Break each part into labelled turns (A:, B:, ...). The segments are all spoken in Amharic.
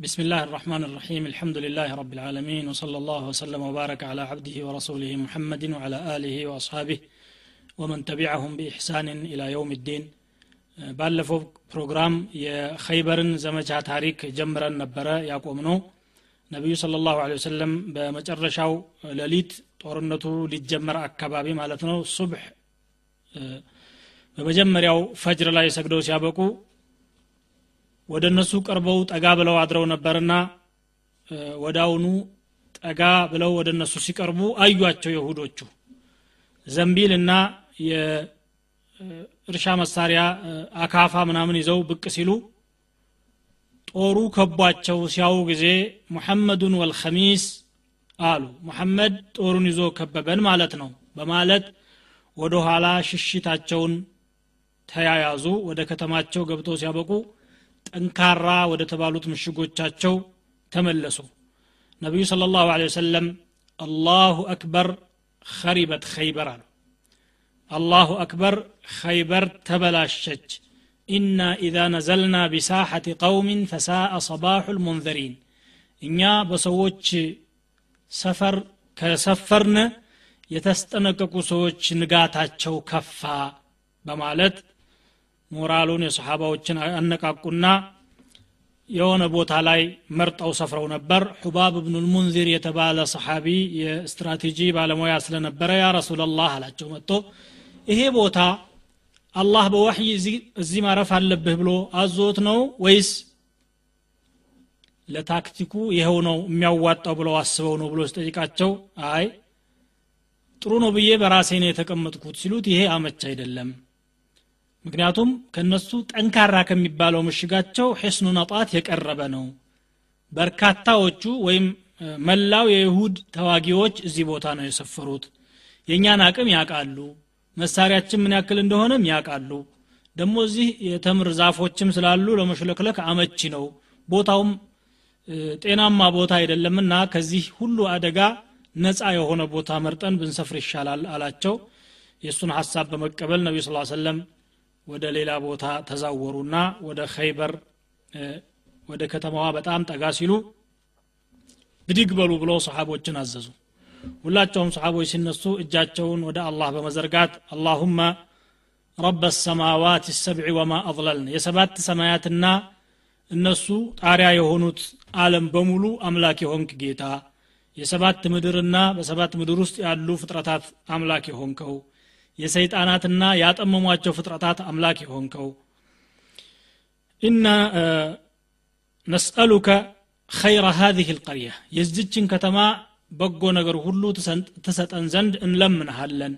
A: بسم الله الرحمن الرحيم الحمد لله رب العالمين وصلى الله وسلم وبارك على عبده ورسوله محمد وعلى آله وأصحابه ومن تبعهم بإحسان إلى يوم الدين ባለፈው ፕሮግራም የኸይበርን ዘመቻ ታሪክ ጀምረን ነበረ ያቆም ነው ነቢዩ ስለ ላሁ ወሰለም በመጨረሻው ሌሊት ጦርነቱ ሊጀመር አካባቢ ማለት ነው ሱብሕ በመጀመሪያው ፈጅር ላይ ሰግደው ሲያበቁ ወደ እነሱ ቀርበው ጠጋ ብለው አድረው ነበርና ወዳውኑ ጠጋ ብለው ወደ እነሱ ሲቀርቡ አዩቸው የሁዶቹ ዘንቢል እና የእርሻ መሳሪያ አካፋ ምናምን ይዘው ብቅ ሲሉ ጦሩ ከቧቸው። ሲያው ጊዜ ሙሐመዱን ወልኸሚስ አሉ። ሙሐመድ ጦሩን ይዞ ከበበን ማለት ነው። በማለት ወደ ኋላ ሽሽታቸውን ተያያዙ። ወደ ከተማቸው ገብተው ሲያበቁ ጠንካራ ወደ ተባሉት ምሽጎቻቸው ተመለሱ። ነቢዩ ስለ ላሁ ወሰለም አላሁ አክበር ኸሪበት ኸይበር አሉ። አላሁ አክበር ኸይበር ተበላሸች። ኢና ኢዛ ነዘልና ቢሳሐት ቀውሚን ፈሳአ ሰባሑ ልሙንዘሪን እኛ በሰዎች ሰፈር ከሰፈርን የተስጠነቀቁ ሰዎች ንጋታቸው ከፋ በማለት ሞራሉን የሰሓባዎችን አነቃቁና የሆነ ቦታ ላይ መርጠው ሰፍረው ነበር። ሑባብ ብኑ ልሙንዚር የተባለ ሰሓቢ የስትራቴጂ ባለሙያ ስለነበረ ያ ረሱላላህ አላቸው መጥቶ ይሄ ቦታ አላህ በዋሕይ እዚህ ማረፍ አለብህ ብሎ አዞት ነው ወይስ ለታክቲኩ ይኸው ነው የሚያዋጣው ብለው አስበው ነው ብሎ ሲጠይቃቸው አይ ጥሩ ነው ብዬ በራሴ ነው የተቀመጥኩት ሲሉት ይሄ አመች አይደለም ምክንያቱም ከነሱ ጠንካራ ከሚባለው ምሽጋቸው ሒስኑ ነጣት የቀረበ ነው። በርካታዎቹ ወይም መላው የይሁድ ተዋጊዎች እዚህ ቦታ ነው የሰፈሩት። የእኛን አቅም ያውቃሉ። መሳሪያችን ምን ያክል እንደሆነም ያውቃሉ። ደግሞ እዚህ የተምር ዛፎችም ስላሉ ለመሽለክለክ አመቺ ነው። ቦታውም ጤናማ ቦታ አይደለምና ከዚህ ሁሉ አደጋ ነፃ የሆነ ቦታ መርጠን ብንሰፍር ይሻላል አላቸው። የእሱን ሀሳብ በመቀበል ነቢ ስ ሰለም ወደ ሌላ ቦታ ተዛወሩና ወደ ኸይበር ወደ ከተማዋ በጣም ጠጋ ሲሉ ብድግ በሉ ብለው ሰሓቦችን አዘዙ። ሁላቸውም ሰሓቦች ሲነሱ እጃቸውን ወደ አላህ በመዘርጋት አላሁመ ረብ ሰማዋት ሰብዕ ወማ አضለልን የሰባት ሰማያትና እነሱ ጣሪያ የሆኑት አለም በሙሉ አምላክ የሆንክ ጌታ የሰባት ምድርና በሰባት ምድር ውስጥ ያሉ ፍጥረታት አምላክ የሆንከው የሰይጣናትና ያጠመሟቸው ፍጥረታት አምላክ የሆንከው። እና ነስአሉከ ኸይረ ሀዚህ ልቀርያ የዝችን ከተማ በጎ ነገር ሁሉ ትሰጠን ዘንድ እንለምንሃለን።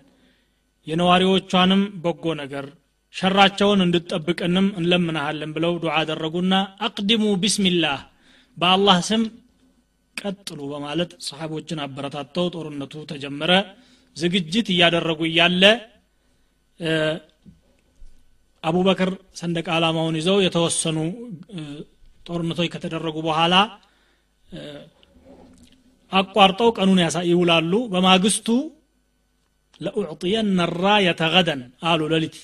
A: የነዋሪዎቿንም በጎ ነገር ሸራቸውን እንድጠብቅንም እንለምንሃለን ብለው ዱዓ አደረጉና አቅድሙ ቢስሚላህ በአላህ ስም ቀጥሉ በማለት ሰሓቦችን አበረታተው ጦርነቱ ተጀመረ ዝግጅት እያደረጉ እያለ አቡበክር ሰንደቅ ዓላማውን ይዘው የተወሰኑ ጦርነቶች ከተደረጉ በኋላ አቋርጠው ቀኑን ይውላሉ። በማግስቱ ለኡዕጥየነ ራየተ ገደን አሉ ሌሊት።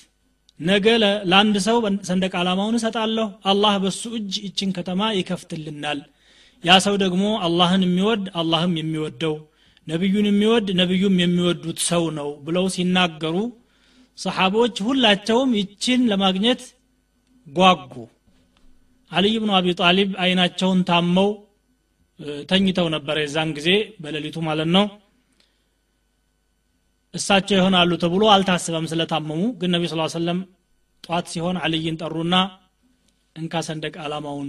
A: ነገ ለአንድ ሰው ሰንደቅ ዓላማውን እሰጣለሁ። አላህ በሱ እጅ ይችን ከተማ ይከፍትልናል። ያ ሰው ደግሞ አላህን የሚወድ አላህም የሚወደው ነቢዩን የሚወድ ነቢዩም የሚወዱት ሰው ነው ብለው ሲናገሩ ሰሓቦች ሁላቸውም ይችን ለማግኘት ጓጉ። አልይ ብኑ አቢ ጣሊብ አይናቸውን ታመው ተኝተው ነበረ የዛን ጊዜ በሌሊቱ ማለት ነው። እሳቸው ይሆናሉ ተብሎ አልታስበም ስለታመሙ። ግን ነቢ ስ ሰለም ጠዋት ሲሆን አልይን ጠሩና እንካ ሰንደቅ ዓላማውን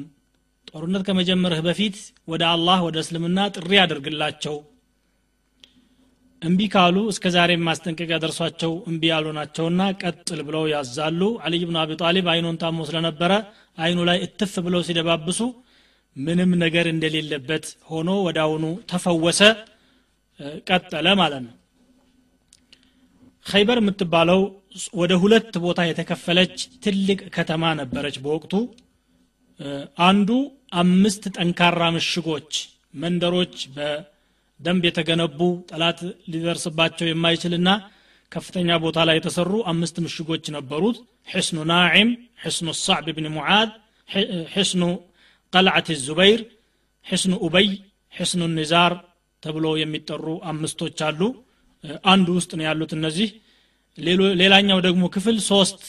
A: ጦርነት ከመጀመርህ በፊት ወደ አላህ ወደ እስልምና ጥሪ አድርግላቸው እምቢ ካሉ እስከ ዛሬ ማስጠንቀቂያ ደርሷቸው እምቢ ያሉ ናቸውና ቀጥል ብለው ያዛሉ። አልይ ብን አቢ ጣሊብ አይኑን ታሞ ስለነበረ አይኑ ላይ እትፍ ብለው ሲደባብሱ ምንም ነገር እንደሌለበት ሆኖ ወዳውኑ ተፈወሰ ቀጠለ ማለት ነው። ኸይበር የምትባለው ወደ ሁለት ቦታ የተከፈለች ትልቅ ከተማ ነበረች በወቅቱ። አንዱ አምስት ጠንካራ ምሽጎች መንደሮች በደንብ የተገነቡ ጠላት ሊደርስባቸው የማይችልና ከፍተኛ ቦታ ላይ የተሰሩ አምስት ምሽጎች ነበሩት። ሕስኑ ናዒም ሕስኑ ሳዕብ ብን ሙዓድ ሕስኑ ቀልዓት ዙበይር ሕስኑ ኡበይ ሕስኑ ኒዛር ተብሎ የሚጠሩ አምስቶች አሉ። አንዱ ውስጥ ነው ያሉት እነዚህ። ሌላኛው ደግሞ ክፍል ሶስት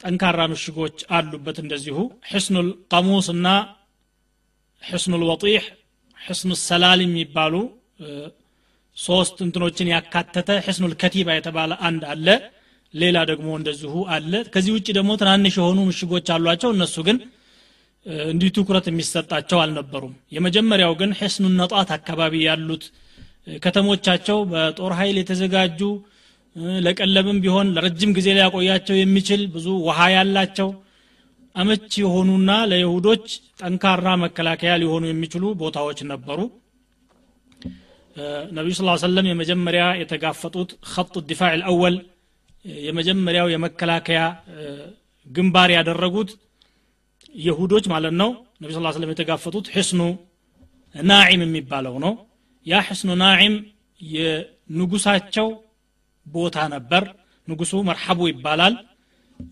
A: ጠንካራ ምሽጎች አሉበት እንደዚሁ። ሕስኑ ቀሙስ እና ሕስኑ ልወጢሕ ሕስኑ ሰላል የሚባሉ ሶስት እንትኖችን ያካተተ ሕስኑ ልከቲባ የተባለ አንድ አለ። ሌላ ደግሞ እንደዚሁ አለ። ከዚህ ውጭ ደግሞ ትናንሽ የሆኑ ምሽጎች አሏቸው። እነሱ ግን እንዲህ ትኩረት የሚሰጣቸው አልነበሩም። የመጀመሪያው ግን ሕስኑ ነጣት አካባቢ ያሉት ከተሞቻቸው በጦር ኃይል የተዘጋጁ ለቀለብም ቢሆን ለረጅም ጊዜ ሊያቆያቸው የሚችል ብዙ ውሃ ያላቸው አመች የሆኑና ለይሁዶች ጠንካራ መከላከያ ሊሆኑ የሚችሉ ቦታዎች ነበሩ ነቢዩ ስ ሰለም የመጀመሪያ የተጋፈጡት ኸጡ ዲፋዕ ልአወል የመጀመሪያው የመከላከያ ግንባር ያደረጉት የሁዶች ማለት ነው። ነቢ ስ ስለም የተጋፈጡት ሕስኑ ናዒም የሚባለው ነው። ያ ሕስኑ ናዒም የንጉሳቸው ቦታ ነበር። ንጉሱ መርሐቡ ይባላል።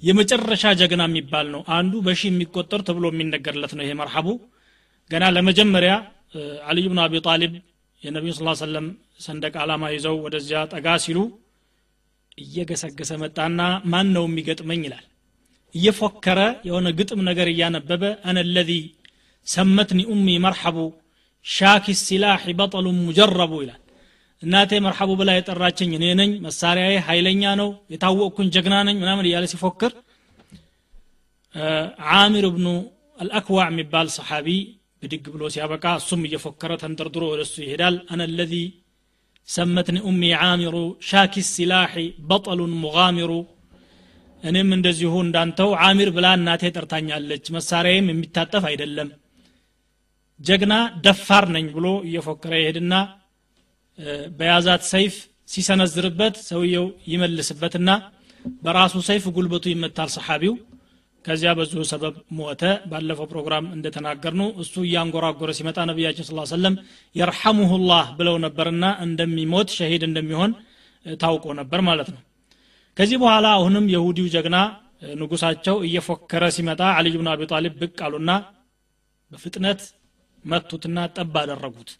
A: የመጨረሻ ጀግና የሚባል ነው። አንዱ በሺ የሚቆጠር ተብሎ የሚነገርለት ነው ይሄ መርሐቡ። ገና ለመጀመሪያ አልይ ብኑ አቢ ጣሊብ የነቢዩ ስ ሰለም ሰንደቅ ዓላማ ይዘው ወደዚያ ጠጋ ሲሉ እየገሰገሰ መጣና ማን ነው የሚገጥመኝ ይላል። እየፎከረ የሆነ ግጥም ነገር እያነበበ አነ ለዚ ሰመትኒ ኡሚ መርሐቡ ሻኪ ሲላሕ በጠሉ ሙጀረቡ ይላል። እናቴ መርሐቡ ብላ የጠራችኝ እኔ ነኝ መሳሪያዬ ኃይለኛ ነው የታወቅኩኝ ጀግና ነኝ ምናምን እያለ ሲፎክር ዓሚር ብኑ አልአክዋዕ የሚባል ሰሓቢ ብድግ ብሎ ሲያበቃ እሱም እየፎከረ ተንደርድሮ ወደ እሱ ይሄዳል። አነ ለዚ ሰመትኒ ኡሚ ዓሚሩ ሻኪ ሲላሒ በጠሉን ሙጋሚሩ። እኔም እንደዚሁ እንዳንተው አሚር ብላ እናቴ ጠርታኛለች። መሳሪያዬም የሚታጠፍ አይደለም። ጀግና ደፋር ነኝ ብሎ እየፎከረ ይሄድና በያዛት ሰይፍ ሲሰነዝርበት ሰውየው ይመልስበትና በራሱ ሰይፍ ጉልበቱ ይመታል ሰሓቢው ከዚያ በዚሁ ሰበብ ሞተ። ባለፈው ፕሮግራም እንደተናገር ነው እሱ እያንጎራጎረ ሲመጣ ነቢያችን ስ ሰለም የርሐሙሁ ላህ ብለው ነበርና እንደሚሞት ሸሂድ እንደሚሆን ታውቆ ነበር ማለት ነው። ከዚህ በኋላ አሁንም የሁዲው ጀግና ንጉሳቸው እየፎከረ ሲመጣ አልይ ብን አቢ ጣሊብ ብቅ አሉና በፍጥነት መቱትና ጠብ አደረጉት።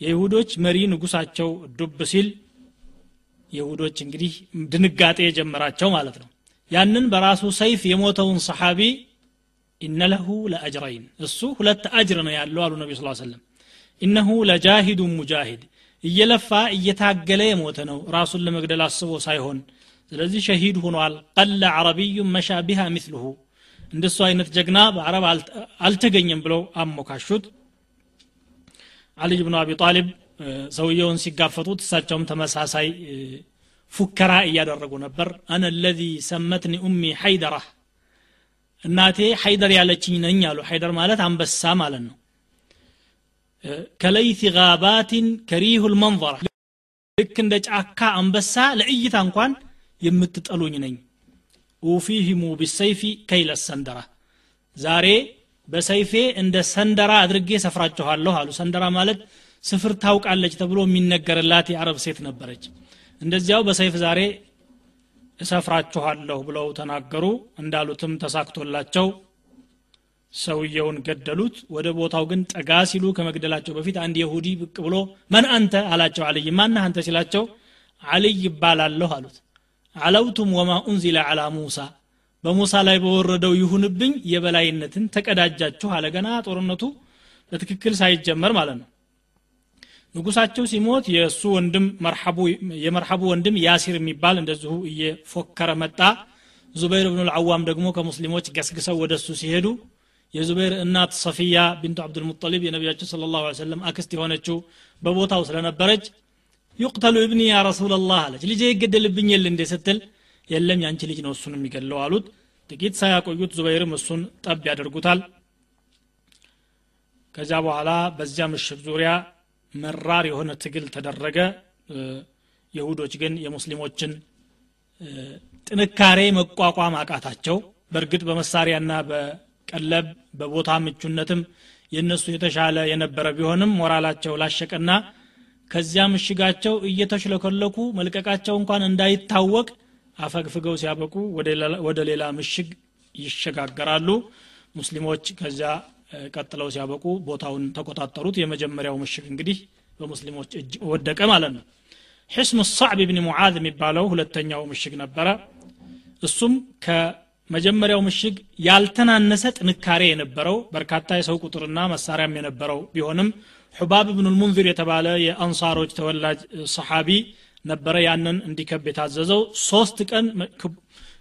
A: የይሁዶች መሪ ንጉሳቸው ዱብ ሲል የይሁዶች እንግዲህ ድንጋጤ የጀመራቸው ማለት ነው ያንን በራሱ ሰይፍ የሞተውን ሰሓቢ ኢነ ለሁ ለአጅረይን እሱ ሁለት አጅር ነው ያለው አሉ ነቢ ስ ሰለም ኢነሁ ለጃሂዱን ሙጃሂድ እየለፋ እየታገለ የሞተ ነው ራሱን ለመግደል አስቦ ሳይሆን። ስለዚህ ሸሂድ ሆኗል። ቀለ ዓረቢዩን መሻ ቢሃ ሚስልሁ እንደሱ አይነት ጀግና በአረብ አልተገኘም ብለው አሞካሹት። አልይ ብኑ አቢ ጣሊብ ሰውየውን ሲጋፈጡት እሳቸውም ተመሳሳይ ፉከራ እያደረጉ ነበር። አነ ለዚ ሰመትኒ ኡሚ ሐይደራ እናቴ ሐይደር ያለችኝ ነኝ አሉ። ሐይደር ማለት አንበሳ ማለት ነው። ከለይት ጋባትን ከሪሁ ልመንظራ ልክ እንደ ጫካ አንበሳ ለእይታ እንኳን የምትጠሉኝ ነኝ። ኡፊህሙ ቢሰይፊ ከይለ ሰንደራ ዛሬ በሰይፌ እንደ ሰንደራ አድርጌ ሰፍራችኋለሁ አሉ። ሰንደራ ማለት ስፍር ታውቃለች ተብሎ የሚነገርላት የአረብ ሴት ነበረች እንደዚያው በሰይፍ ዛሬ እሰፍራችኋለሁ ብለው ተናገሩ። እንዳሉትም ተሳክቶላቸው ሰውየውን ገደሉት። ወደ ቦታው ግን ጠጋ ሲሉ ከመግደላቸው በፊት አንድ የሁዲ ብቅ ብሎ መን አንተ? አላቸው። አልይ ማና አንተ? ሲላቸው አልይ ይባላለሁ አሉት። علوتم وما أنزل على موسى በሙሳ ላይ በወረደው ይሁንብኝ የበላይነትን ተቀዳጃችሁ አለ። ገና ጦርነቱ በትክክል ሳይጀመር ማለት ነው ንጉሳቸው ሲሞት የእሱ ወንድም የመርሐቡ ወንድም ያሲር የሚባል እንደዚሁ እየፎከረ መጣ። ዙበይር ብኑ ልዓዋም ደግሞ ከሙስሊሞች ገስግሰው ወደ እሱ ሲሄዱ የዙበይር እናት ሰፊያ ቢንቱ አብዱልሙጠሊብ የነቢያችን ስለ ላሁ ሰለም አክስት የሆነችው በቦታው ስለነበረች ዩቅተሉ እብኒ ያ ረሱላላህ አለች። ልጄ ይገደልብኝ የለ እንዴ ስትል የለም ያንቺ ልጅ ነው እሱን የሚገድለው አሉት። ጥቂት ሳያቆዩት ዙበይርም እሱን ጠብ ያደርጉታል። ከዚያ በኋላ በዚያ ምሽግ ዙሪያ መራር የሆነ ትግል ተደረገ። የሁዶች ግን የሙስሊሞችን ጥንካሬ መቋቋም አቃታቸው። በእርግጥ በመሳሪያና በቀለብ በቦታ ምቹነትም የእነሱ የተሻለ የነበረ ቢሆንም ሞራላቸው ላሸቀና ከዚያ ምሽጋቸው እየተሽለከለኩ መልቀቃቸው እንኳን እንዳይታወቅ አፈግፍገው ሲያበቁ ወደ ሌላ ምሽግ ይሸጋገራሉ። ሙስሊሞች ከዚያ ቀጥለው ሲያበቁ ቦታውን ተቆጣጠሩት። የመጀመሪያው ምሽግ እንግዲህ በሙስሊሞች እጅ ወደቀ ማለት ነው። ሕስኑ ሳዕብ ብን ሙዓዝ የሚባለው ሁለተኛው ምሽግ ነበረ። እሱም ከመጀመሪያው ምሽግ ያልተናነሰ ጥንካሬ የነበረው በርካታ የሰው ቁጥርና መሳሪያም የነበረው ቢሆንም ሑባብ ብኑ ልሙንዚር የተባለ የአንሳሮች ተወላጅ ሰሓቢ ነበረ። ያንን እንዲከብ የታዘዘው ሶስት ቀን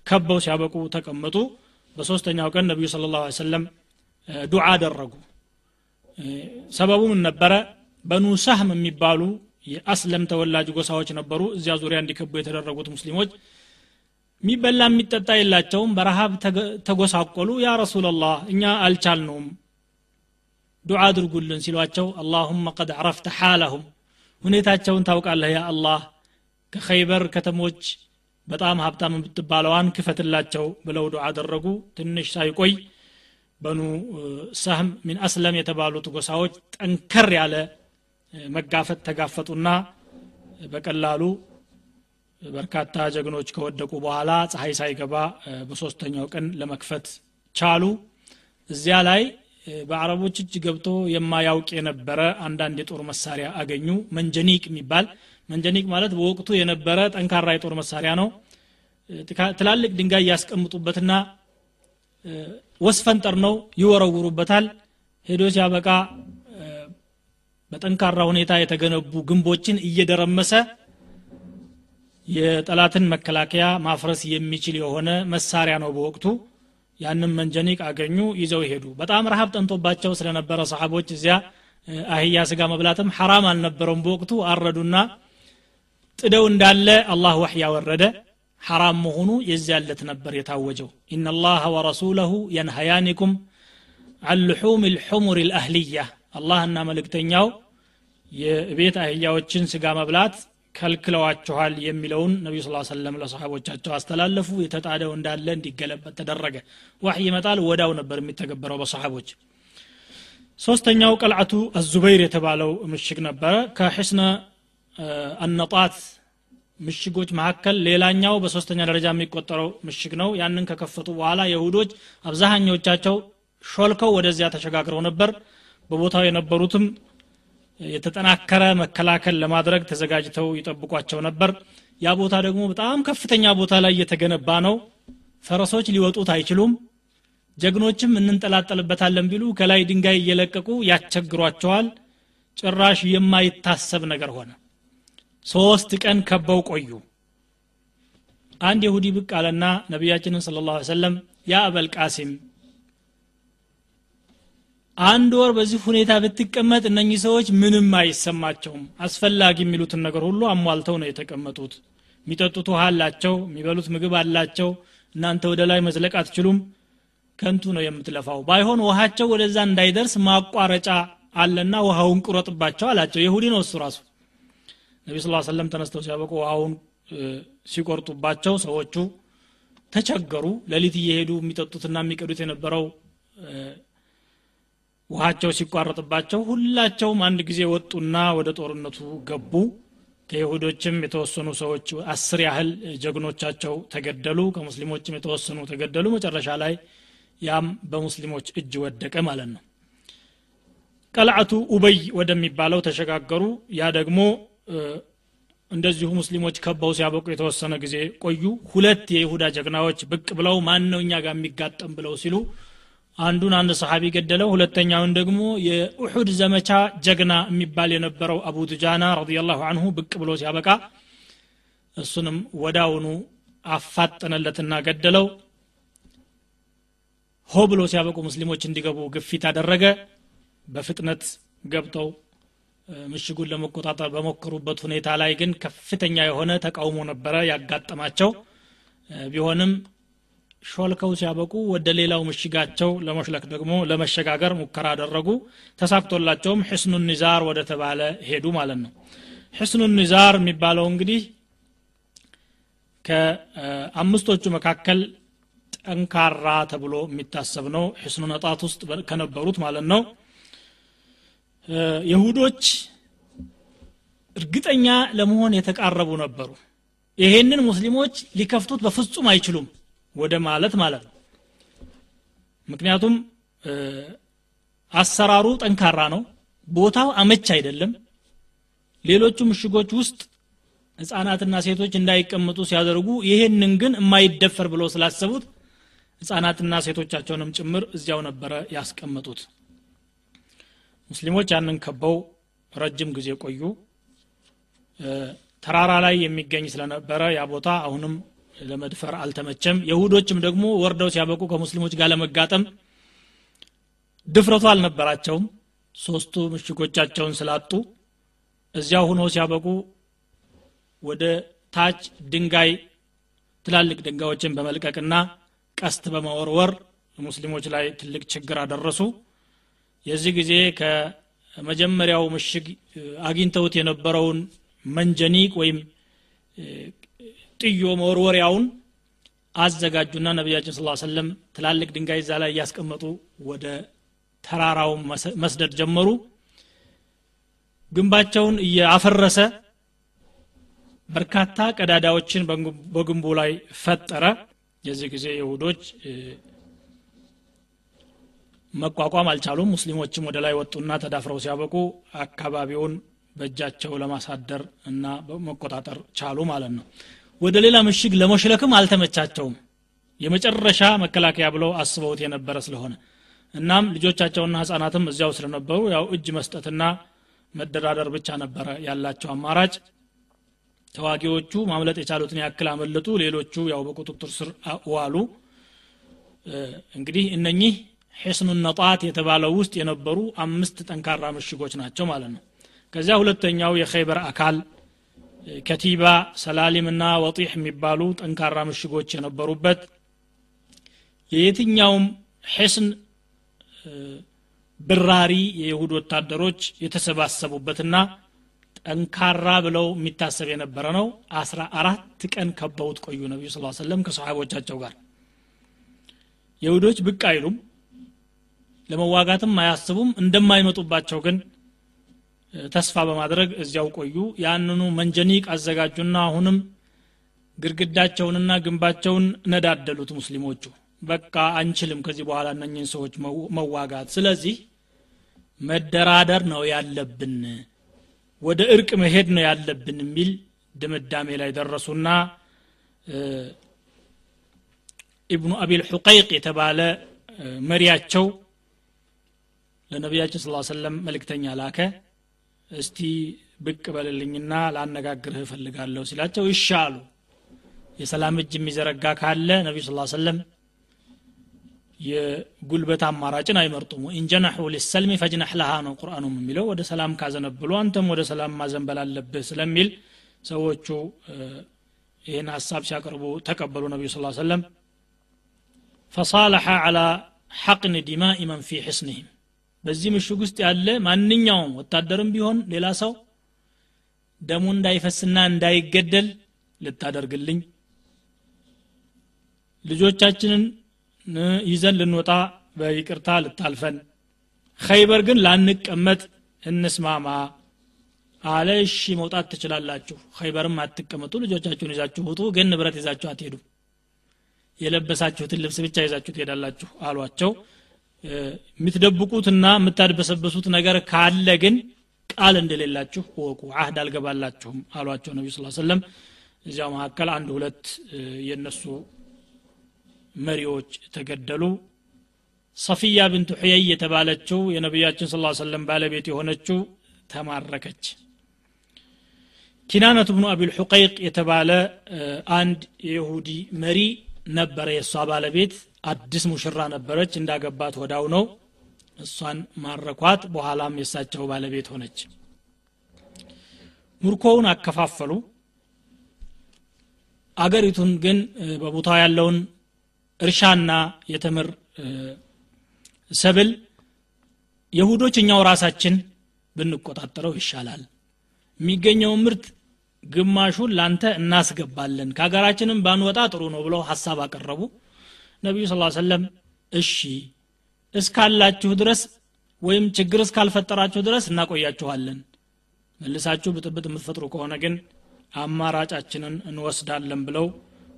A: ከበው ሲያበቁ ተቀመጡ። በሶስተኛው ቀን ነቢዩ ስለ ላሁ ሰለም ዱዓ አደረጉ። ሰበቡ ምን ነበረ? በኑ ሳህም የሚባሉ የአስለም ተወላጅ ጎሳዎች ነበሩ። እዚያ ዙሪያ እንዲከቡ የተደረጉት ሙስሊሞች የሚበላ የሚጠጣ የላቸውም። በረሃብ ተጎሳቆሉ። ያ ረሱላላህ እኛ አልቻልነውም። ዱዓ አድርጉልን ሲሏቸው አላሁመ ቀድ አረፍተ ሓለሁም ሁኔታቸውን ታውቃለህ? ያ አላህ ከኸይበር ከተሞች በጣም ሀብታም የምትባለዋን ክፈትላቸው ብለው ዱዓ አደረጉ። ትንሽ ሳይቆይ በኑ ሰህም ሚን አስለም የተባሉት ጎሳዎች ጠንከር ያለ መጋፈጥ ተጋፈጡና በቀላሉ በርካታ ጀግኖች ከወደቁ በኋላ ፀሐይ ሳይገባ በሶስተኛው ቀን ለመክፈት ቻሉ። እዚያ ላይ በአረቦች እጅ ገብቶ የማያውቅ የነበረ አንዳንድ የጦር መሳሪያ አገኙ። መንጀኒቅ የሚባል መንጀኒቅ ማለት በወቅቱ የነበረ ጠንካራ የጦር መሳሪያ ነው። ትላልቅ ድንጋይ ያስቀምጡበትና ወስፈንጠር ነው ይወረውሩበታል። ሄዶ ሲያበቃ በጠንካራ ሁኔታ የተገነቡ ግንቦችን እየደረመሰ የጠላትን መከላከያ ማፍረስ የሚችል የሆነ መሳሪያ ነው በወቅቱ። ያንም መንጀኒቅ አገኙ ይዘው ሄዱ። በጣም ረሀብ ጠንቶባቸው ስለነበረ ሰሓቦች እዚያ አህያ ስጋ መብላትም ሐራም አልነበረውም። በወቅቱ አረዱና ጥደው እንዳለ አላህ ወሕይ ያወረደ ሐራም መሆኑ የዚያለት ነበር የታወጀው። ኢናላህ ወረሱለሁ የንሀያኒኩም አን ልሑም ልሑሙር ልአህልያ። አላህና መልእክተኛው የቤት አህያዎችን ስጋ መብላት ከልክለዋችኋል የሚለውን ነቢዩ ስ ሰለም ለሰሓቦቻቸው አስተላለፉ። የተጣደው እንዳለ እንዲገለበት ተደረገ። ዋሕይ ይመጣል ወዳው ነበር የሚተገበረው በሰሓቦች። ሶስተኛው ቀልዓቱ አዙበይር የተባለው ምሽግ ነበረ። ከሕስነ አነጣት ምሽጎች መካከል ሌላኛው በሶስተኛ ደረጃ የሚቆጠረው ምሽግ ነው። ያንን ከከፈቱ በኋላ የሁዶች አብዛኛዎቻቸው ሾልከው ወደዚያ ተሸጋግረው ነበር። በቦታው የነበሩትም የተጠናከረ መከላከል ለማድረግ ተዘጋጅተው ይጠብቋቸው ነበር። ያ ቦታ ደግሞ በጣም ከፍተኛ ቦታ ላይ የተገነባ ነው። ፈረሶች ሊወጡት አይችሉም። ጀግኖችም እንንጠላጠልበታለን ቢሉ ከላይ ድንጋይ እየለቀቁ ያስቸግሯቸዋል። ጭራሽ የማይታሰብ ነገር ሆነ ሶስት ቀን ከበው ቆዩ። አንድ የሁዲ ብቅ አለና ነቢያችንን ስለ ላ ሰለም ያ አበል ቃሲም አንድ ወር በዚህ ሁኔታ ብትቀመጥ እነኚህ ሰዎች ምንም አይሰማቸውም። አስፈላጊ የሚሉትን ነገር ሁሉ አሟልተው ነው የተቀመጡት። የሚጠጡት ውሃ አላቸው የሚበሉት ምግብ አላቸው። እናንተ ወደ ላይ መዝለቅ አትችሉም ከንቱ ነው የምትለፋው። ባይሆን ውሃቸው ወደዛ እንዳይደርስ ማቋረጫ አለና ውሃውን ቁረጥባቸው አላቸው። የሁዲ ነው እሱ ራሱ ነቢ ስ ሰለም ተነስተው ሲያበቁ ውሃውን ሲቆርጡባቸው ሰዎቹ ተቸገሩ። ሌሊት እየሄዱ የሚጠጡትና የሚቀዱት የነበረው ውሃቸው ሲቋረጥባቸው ሁላቸውም አንድ ጊዜ ወጡና ወደ ጦርነቱ ገቡ። ከይሁዶችም የተወሰኑ ሰዎች አስር ያህል ጀግኖቻቸው ተገደሉ። ከሙስሊሞችም የተወሰኑ ተገደሉ። መጨረሻ ላይ ያም በሙስሊሞች እጅ ወደቀ ማለት ነው። ቀልዓቱ ኡበይ ወደሚባለው ተሸጋገሩ። ያ ደግሞ እንደዚሁ ሙስሊሞች ከበው ሲያበቁ የተወሰነ ጊዜ ቆዩ። ሁለት የይሁዳ ጀግናዎች ብቅ ብለው ማን ነው እኛ ጋር የሚጋጠም ብለው ሲሉ አንዱን አንድ ሰሓቢ ገደለው ሁለተኛውን ደግሞ የኡሑድ ዘመቻ ጀግና የሚባል የነበረው አቡ ዱጃና ረዲየላሁ አንሁ ብቅ ብሎ ሲያበቃ እሱንም ወዳውኑ አፋጠነለትና ገደለው። ሆ ብሎ ሲያበቁ ሙስሊሞች እንዲገቡ ግፊት አደረገ። በፍጥነት ገብተው ምሽጉን ለመቆጣጠር በሞከሩበት ሁኔታ ላይ ግን ከፍተኛ የሆነ ተቃውሞ ነበረ ያጋጠማቸው። ቢሆንም ሾልከው ሲያበቁ ወደ ሌላው ምሽጋቸው ለመሽለክ ደግሞ ለመሸጋገር ሙከራ አደረጉ። ተሳክቶላቸውም ሕስኑ ኒዛር ወደ ተባለ ሄዱ ማለት ነው። ሕስኑ ኒዛር የሚባለው እንግዲህ ከአምስቶቹ መካከል ጠንካራ ተብሎ የሚታሰብ ነው። ሕስኑ ነጣት ውስጥ ከነበሩት ማለት ነው የሁዶች እርግጠኛ ለመሆን የተቃረቡ ነበሩ። ይሄንን ሙስሊሞች ሊከፍቱት በፍጹም አይችሉም ወደ ማለት ማለት ነው። ምክንያቱም አሰራሩ ጠንካራ ነው። ቦታው አመች አይደለም። ሌሎቹ ምሽጎች ውስጥ ህፃናትና ሴቶች እንዳይቀመጡ ሲያደርጉ ይሄንን ግን የማይደፈር ብለው ስላሰቡት ህፃናትና ሴቶቻቸውንም ጭምር እዚያው ነበረ ያስቀመጡት ሙስሊሞች ያንን ከበው ረጅም ጊዜ ቆዩ። ተራራ ላይ የሚገኝ ስለነበረ ያ ቦታ አሁንም ለመድፈር አልተመቸም። የሁዶችም ደግሞ ወርደው ሲያበቁ ከሙስሊሞች ጋር ለመጋጠም ድፍረቱ አልነበራቸውም። ሶስቱ ምሽጎቻቸውን ስላጡ እዚያው ሁኖ ሲያበቁ ወደ ታች ድንጋይ ትላልቅ ድንጋዮችን በመልቀቅና ቀስት በመወርወር ሙስሊሞች ላይ ትልቅ ችግር አደረሱ የዚህ ጊዜ ከመጀመሪያው ምሽግ አግኝተውት የነበረውን መንጀኒቅ ወይም ጥዮ መወርወሪያውን አዘጋጁና ነቢያችን ስለ ሰለም ትላልቅ ድንጋይ እዛ ላይ እያስቀመጡ ወደ ተራራው መስደድ ጀመሩ። ግንባቸውን እያፈረሰ በርካታ ቀዳዳዎችን በግንቡ ላይ ፈጠረ። የዚህ ጊዜ ይሁዶች መቋቋም አልቻሉም። ሙስሊሞችም ወደ ላይ ወጡና ተዳፍረው ሲያበቁ አካባቢውን በእጃቸው ለማሳደር እና መቆጣጠር ቻሉ ማለት ነው። ወደ ሌላ ምሽግ ለመሽለክም አልተመቻቸውም። የመጨረሻ መከላከያ ብለው አስበውት የነበረ ስለሆነ እናም ልጆቻቸውና ህጻናትም እዚያው ስለነበሩ ያው እጅ መስጠትና መደራደር ብቻ ነበረ ያላቸው አማራጭ። ተዋጊዎቹ ማምለጥ የቻሉትን ያክል አመለጡ። ሌሎቹ ያው በቁጥጥር ስር ዋሉ። እንግዲህ እነኚህ ሒስኑ ነጣት የተባለው ውስጥ የነበሩ አምስት ጠንካራ ምሽጎች ናቸው ማለት ነው። ከዚያ ሁለተኛው የኸይበር አካል ከቲባ ሰላሊምና ወጢሕ የሚባሉ ጠንካራ ምሽጎች የነበሩበት የየትኛውም ሒስን ብራሪ የይሁድ ወታደሮች የተሰባሰቡበትና ጠንካራ ብለው የሚታሰብ የነበረ ነው። አስራ አራት ቀን ከበውት ቆዩ ነቢዩ ስ ሰለም ከሰሓቦቻቸው ጋር። የሁዶች ብቅ አይሉም ለመዋጋትም አያስቡም። እንደማይመጡባቸው ግን ተስፋ በማድረግ እዚያው ቆዩ። ያንኑ መንጀኒቅ አዘጋጁና አሁንም ግድግዳቸውንና ግንባቸውን ነዳደሉት ሙስሊሞቹ። በቃ አንችልም ከዚህ በኋላ እነኝን ሰዎች መዋጋት። ስለዚህ መደራደር ነው ያለብን ወደ እርቅ መሄድ ነው ያለብን የሚል ድምዳሜ ላይ ደረሱና ኢብኑ አቢል ሑቀይቅ የተባለ መሪያቸው ለነቢያችን ስ ሰለም መልእክተኛ ላከ። እስቲ ብቅ በልልኝና ላነጋግርህ እፈልጋለሁ ሲላቸው ይሻሉ የሰላም እጅ የሚዘረጋ ካለ ነቢዩ ስ ሰለም የጉልበት አማራጭን አይመርጡም። ኢንጀናሑ ሊሰልሚ ፈጅነሕ ለሃ ነው ቁርአኑም የሚለው። ወደ ሰላም ካዘነብሉ አንተም ወደ ሰላም ማዘንበል አለብህ ስለሚል ሰዎቹ ይህን ሀሳብ ሲያቀርቡ ተቀበሉ ነቢዩ ስ ሰለም ፈሳለሐ አላ ሐቅን ዲማኢ መን ፊ ሕስንህም በዚህ ምሽግ ውስጥ ያለ ማንኛውም ወታደርም ቢሆን ሌላ ሰው ደሙ እንዳይፈስና እንዳይገደል ልታደርግልኝ ልጆቻችንን ይዘን ልንወጣ በይቅርታ ልታልፈን ኸይበር ግን ላንቀመጥ እንስማማ አለ። እሺ መውጣት ትችላላችሁ። ኸይበርም አትቀመጡ። ልጆቻችሁን ይዛችሁ ውጡ። ግን ንብረት ይዛችሁ አትሄዱ። የለበሳችሁትን ልብስ ብቻ ይዛችሁ ትሄዳላችሁ አሏቸው የምትደብቁትና የምታድበሰበሱት ነገር ካለ ግን ቃል እንደሌላችሁ ወቁ አህድ አልገባላችሁም አሏቸው ነቢ ስ ሰለም እዚያው መካከል አንድ ሁለት የነሱ መሪዎች ተገደሉ። ሰፊያ ብንት ሑየይ የተባለችው የነቢያችን ስ ሰለም ባለቤት የሆነችው ተማረከች። ኪናነት ብኑ አቢል ሑቀይቅ የተባለ አንድ የይሁዲ መሪ ነበረ የእሷ ባለቤት አዲስ ሙሽራ ነበረች እንዳገባት ወዳው ነው። እሷን ማረኳት። በኋላም የሳቸው ባለቤት ሆነች። ሙርኮውን አከፋፈሉ። አገሪቱን ግን በቦታው ያለውን እርሻና የተምር ሰብል የሁዶች እኛው ራሳችን ብንቆጣጠረው ይሻላል። የሚገኘውን ምርት ግማሹን ላንተ እናስገባለን ከሀገራችንም ባንወጣ ጥሩ ነው ብለው ሀሳብ አቀረቡ ነቢዩ ስ ሰለም እሺ እስካላችሁ ድረስ ወይም ችግር እስካልፈጠራችሁ ድረስ እናቆያችኋለን። መልሳችሁ ብጥብጥ የምትፈጥሩ ከሆነ ግን አማራጫችንን እንወስዳለን ብለው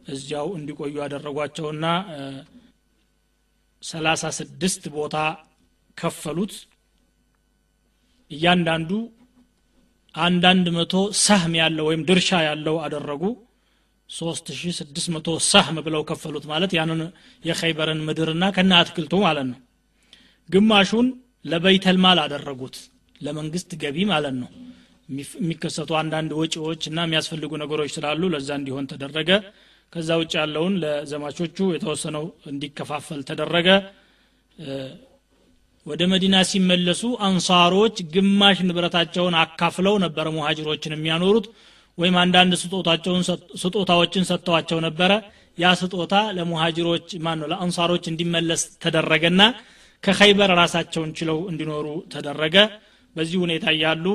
A: እዚያው እንዲቆዩ ያደረጓቸውና ሰላሳ ስድስት ቦታ ከፈሉት። እያንዳንዱ አንዳንድ መቶ ሰህም ያለው ወይም ድርሻ ያለው አደረጉ 3600 ሰህም ብለው ከፈሉት ማለት ያንን የኸይበርን ምድርና ከነ አትክልቱ ማለት ነው። ግማሹን ለበይተልማል አደረጉት ለመንግስት ገቢ ማለት ነው። የሚከሰቱ አንዳንድ ወጪዎች እና የሚያስፈልጉ ነገሮች ስላሉ ለዛ እንዲሆን ተደረገ። ከዛ ውጭ ያለውን ለዘማቾቹ የተወሰነው እንዲከፋፈል ተደረገ። ወደ መዲና ሲመለሱ አንሳሮች ግማሽ ንብረታቸውን አካፍለው ነበረ ሙሃጅሮችን የሚያኖሩት ወይም አንዳንድ ስጦታዎችን ሰጥተዋቸው ነበረ። ያ ስጦታ ለሙሃጅሮች ማን ለአንሳሮች እንዲመለስ ተደረገና ከኸይበር ራሳቸውን ችለው እንዲኖሩ ተደረገ። በዚህ ሁኔታ እያሉ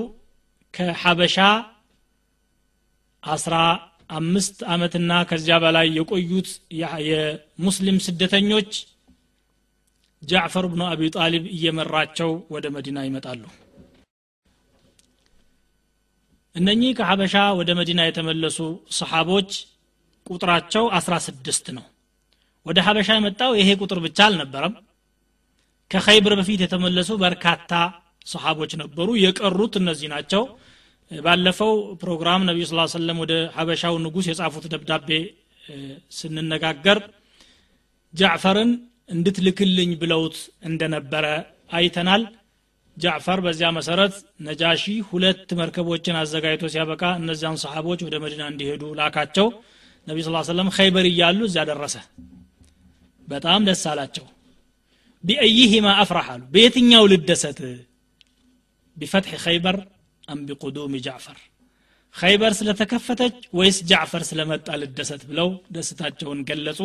A: ከሐበሻ አስራ አምስት አመትና ከዚያ በላይ የቆዩት የሙስሊም ስደተኞች ጃዕፈር ብኑ አቢ ጣሊብ እየመራቸው ወደ መዲና ይመጣሉ እነኚህ ከሐበሻ ወደ መዲና የተመለሱ ሰሓቦች ቁጥራቸው 16 ነው። ወደ ሐበሻ የመጣው ይሄ ቁጥር ብቻ አልነበረም። ከኸይብር በፊት የተመለሱ በርካታ ሰሓቦች ነበሩ። የቀሩት እነዚህ ናቸው። ባለፈው ፕሮግራም ነቢዩ ስ ሰለም ወደ ሀበሻው ንጉስ የጻፉት ደብዳቤ ስንነጋገር ጃዕፈርን እንድትልክልኝ ብለውት እንደነበረ አይተናል ጃዕፈር በዚያ መሰረት ነጃሺ ሁለት መርከቦችን አዘጋጅቶ ሲያበቃ እነዚያን ሰሓቦች ወደ መዲና እንዲሄዱ ላካቸው። ነቢ ስ ሰለም ኸይበር እያሉ እዚያ ደረሰ። በጣም ደስ አላቸው። بأيهما أفرح አሉ። በየትኛው ልደሰት? بفتح خيبر أم بقدوم جعفر? ኸይበር ስለተከፈተች ወይስ ጃዕፈር ስለመጣ ልደሰት ብለው ደስታቸውን ገለጹ?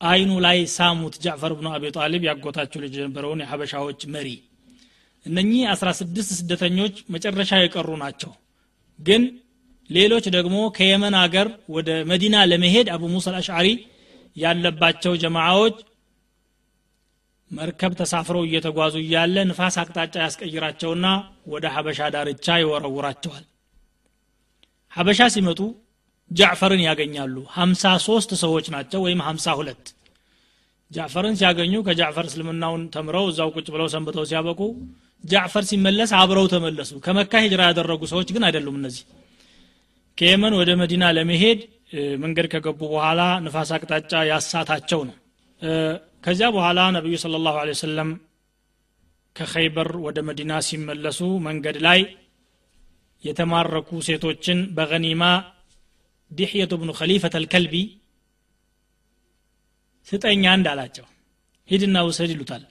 A: አይኑ ላይ ሳሙት ጃዕፈር ብኑ አቢ ጣሊብ ያጎታቸው ልጅ የነበረውን የሐበሻዎች መሪ እነኚህ 16 ስደተኞች መጨረሻ የቀሩ ናቸው። ግን ሌሎች ደግሞ ከየመን አገር ወደ መዲና ለመሄድ አቡ ሙሳ አልአሽዓሪ ያለባቸው ጀማዓዎች መርከብ ተሳፍረው እየተጓዙ እያለ ንፋስ አቅጣጫ ያስቀይራቸውና ወደ ሀበሻ ዳርቻ ይወረውራቸዋል። ሀበሻ ሲመጡ ጃዕፈርን ያገኛሉ። ሀምሳ ሶስት ሰዎች ናቸው ወይም ሀምሳ ሁለት። ጃዕፈርን ሲያገኙ ከጃዕፈር እስልምናውን ተምረው እዛው ቁጭ ብለው ሰንብተው ሲያበቁ ጃዕፈር ሲመለስ አብረው ተመለሱ። ከመካ ሂጅራ ያደረጉ ሰዎች ግን አይደሉም እነዚህ። ከየመን ወደ መዲና ለመሄድ መንገድ ከገቡ በኋላ ንፋስ አቅጣጫ ያሳታቸው ነው። ከዚያ በኋላ ነቢዩ ስለ ላሁ ወሰለም ከኸይበር ወደ መዲና ሲመለሱ መንገድ ላይ የተማረኩ ሴቶችን በገኒማ ዲሕየቱ ብኑ ከሊፈት አልከልቢ ስጠኛ እንዳላቸው ሂድና ውሰድ ይሉታል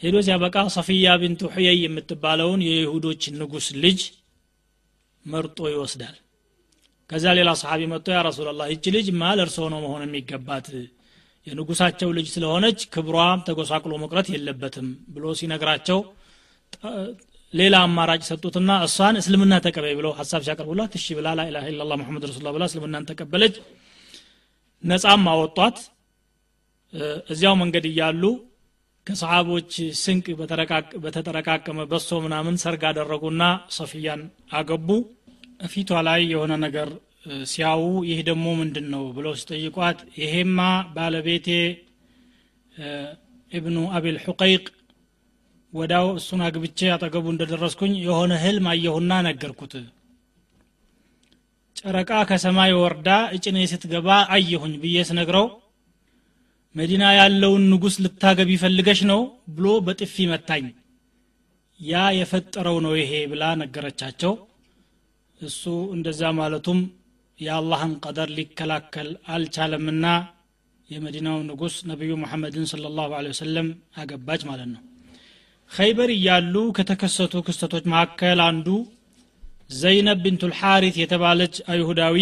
A: ሄዶ ሲያበቃ ሰፊያ ቢንቱ ሕየይ የምትባለውን የይሁዶች ንጉስ ልጅ መርጦ ይወስዳል። ከዛ ሌላ ሰሓቢ መጥቶ ያ ረሱላላህ ይች ልጅ ማ ለእርስዎ ነው መሆን የሚገባት። የንጉሳቸው ልጅ ስለሆነች ክብሯም ተጎሳቅሎ መቅረት የለበትም ብሎ ሲነግራቸው ሌላ አማራጭ ሰጡትና እሷን እስልምና ተቀበይ ብለው ሀሳብ ሲያቀርቡላት እሺ ብላ ላኢላha ኢላላህ ሙሐመድ ረሱሉላህ ብላ እስልምናን ተቀበለች። ነጻም አወጧት። እዚያው መንገድ እያሉ ከሰሃቦች ስንቅ በተጠረቃቀመ በሶ ምናምን ሰርግ አደረጉና ሰፊያን አገቡ። ፊቷ ላይ የሆነ ነገር ሲያው ይህ ደግሞ ምንድን ነው ብለው ሲጠይቋት ይሄማ ባለቤቴ ኢብኑ አቢል ሑቀይቅ ወዳው እሱን አግብቼ አጠገቡ እንደደረስኩኝ የሆነ ህልም አየሁና ነገርኩት። ጨረቃ ከሰማይ ወርዳ እጭኔ ስትገባ አየሁኝ ብዬ ስነግረው መዲና ያለውን ንጉስ ልታገቢ ፈልገሽ ነው ብሎ በጥፊ መታኝ። ያ የፈጠረው ነው ይሄ ብላ ነገረቻቸው። እሱ እንደዛ ማለቱም የአላህን ቀደር ሊከላከል አልቻለምና የመዲናው ንጉስ ነቢዩ ሙሐመድን ስለ ላሁ ወሰለም አገባች ማለት ነው። ኸይበር እያሉ ከተከሰቱ ክስተቶች መካከል አንዱ ዘይነብ ብንቱ ልሓሪት የተባለች አይሁዳዊ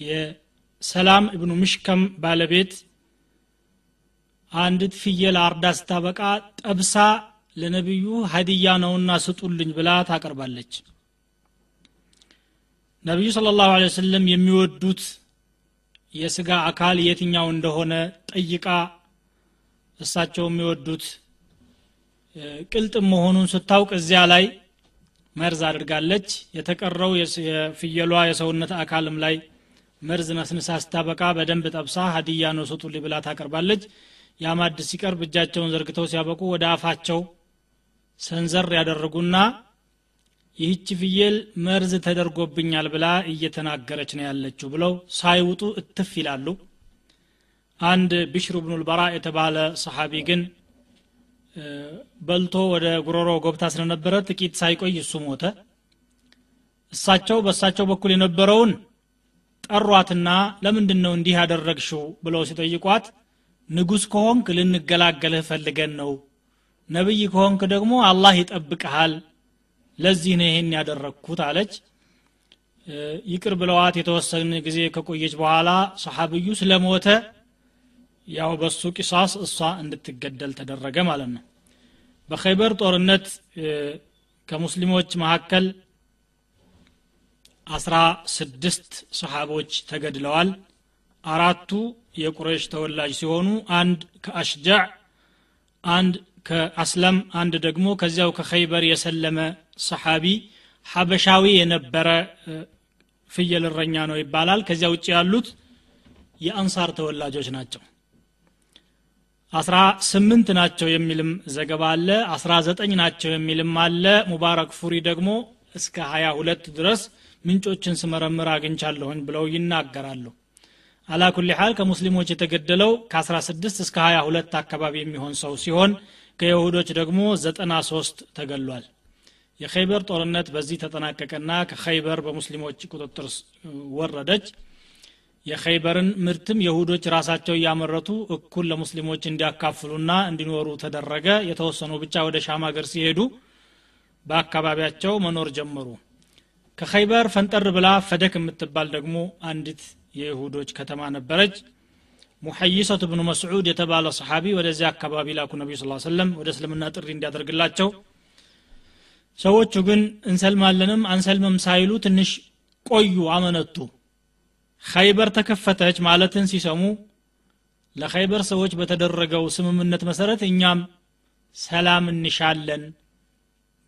A: የሰላም እብኑ ምሽከም ባለቤት አንዲት ፍየል አርዳ ስታበቃ ጠብሳ ለነቢዩ ሀዲያ ነውና ስጡልኝ ብላ ታቀርባለች። ነቢዩ ስለ ላሁ ወሰለም የሚወዱት የስጋ አካል የትኛው እንደሆነ ጠይቃ እሳቸው የሚወዱት ቅልጥም መሆኑን ስታውቅ እዚያ ላይ መርዝ አድርጋለች። የተቀረው የፍየሏ የሰውነት አካልም ላይ መርዝ ነስንሳ ስታበቃ በደንብ ጠብሳ ሀዲያ ነው ስጡልኝ ብላ ታቀርባለች ያ ማድ ሲቀርብ እጃቸውን ዘርግተው ሲያበቁ ወደ አፋቸው ሰንዘር ያደረጉና ይህች ፍየል መርዝ ተደርጎብኛል ብላ እየተናገረች ነው ያለችው ብለው ሳይውጡ እትፍ ይላሉ። አንድ ብሽር ብኑል በራ የተባለ ሰሓቢ ግን በልቶ ወደ ጉሮሮ ጎብታ ስለነበረ ጥቂት ሳይቆይ እሱ ሞተ። እሳቸው በእሳቸው በኩል የነበረውን ጠሯትና ለምንድን ነው እንዲህ ያደረግሽው ብለው ሲጠይቋት ንጉሥ ከሆንክ ልንገላገልህ ፈልገን ነው። ነቢይ ከሆንክ ደግሞ አላህ ይጠብቅሃል። ለዚህ ነው ይሄን ያደረግኩት አለች። ይቅር ብለዋት የተወሰነ ጊዜ ከቆየች በኋላ ሰሓብዩ ስለሞተ ያው በሱ ቂሳስ እሷ እንድትገደል ተደረገ ማለት ነው። በኸይበር ጦርነት ከሙስሊሞች መካከል አስራ ስድስት ሰሓቦች ተገድለዋል። አራቱ የቁረይሽ ተወላጅ ሲሆኑ አንድ ከአሽጃዕ አንድ ከአስለም አንድ ደግሞ ከዚያው ከኸይበር የሰለመ ሰሓቢ ሐበሻዊ የነበረ ፍየል እረኛ ነው ይባላል። ከዚያ ውጭ ያሉት የአንሳር ተወላጆች ናቸው። አስራ ስምንት ናቸው የሚልም ዘገባ አለ። አስራ ዘጠኝ ናቸው የሚልም አለ። ሙባረክ ፉሪ ደግሞ እስከ ሀያ ሁለት ድረስ ምንጮችን ስመረምር አግኝቻለሁኝ ብለው ይናገራሉ አላኩል ሐል ከሙስሊሞች የተገደለው ከ16 እስከ 22 አካባቢ የሚሆን ሰው ሲሆን ከይሁዶች ደግሞ 93 ተገሏል። የኸይበር ጦርነት በዚህ ተጠናቀቀና ከኸይበር በሙስሊሞች ቁጥጥር ወረደች። የኸይበርን ምርትም የሁዶች ራሳቸው እያመረቱ እኩል ለሙስሊሞች እንዲያካፍሉና እንዲኖሩ ተደረገ። የተወሰኑ ብቻ ወደ ሻም ሀገር ሲሄዱ በአካባቢያቸው መኖር ጀመሩ። ከኸይበር ፈንጠር ብላ ፈደክ የምትባል ደግሞ አንዲት የይሁዶች ከተማ ነበረች። ሙሐይሰቱ ብኑ መስዑድ የተባለ ሰሓቢ ወደዚያ አካባቢ ላኩ ነቢዩ ስ ሰለም ወደ እስልምና ጥሪ እንዲያደርግላቸው። ሰዎቹ ግን እንሰልማለንም አንሰልምም ሳይሉ ትንሽ ቆዩ አመነቱ። ኸይበር ተከፈተች ማለትን ሲሰሙ ለኸይበር ሰዎች በተደረገው ስምምነት መሰረት እኛም ሰላም እንሻለን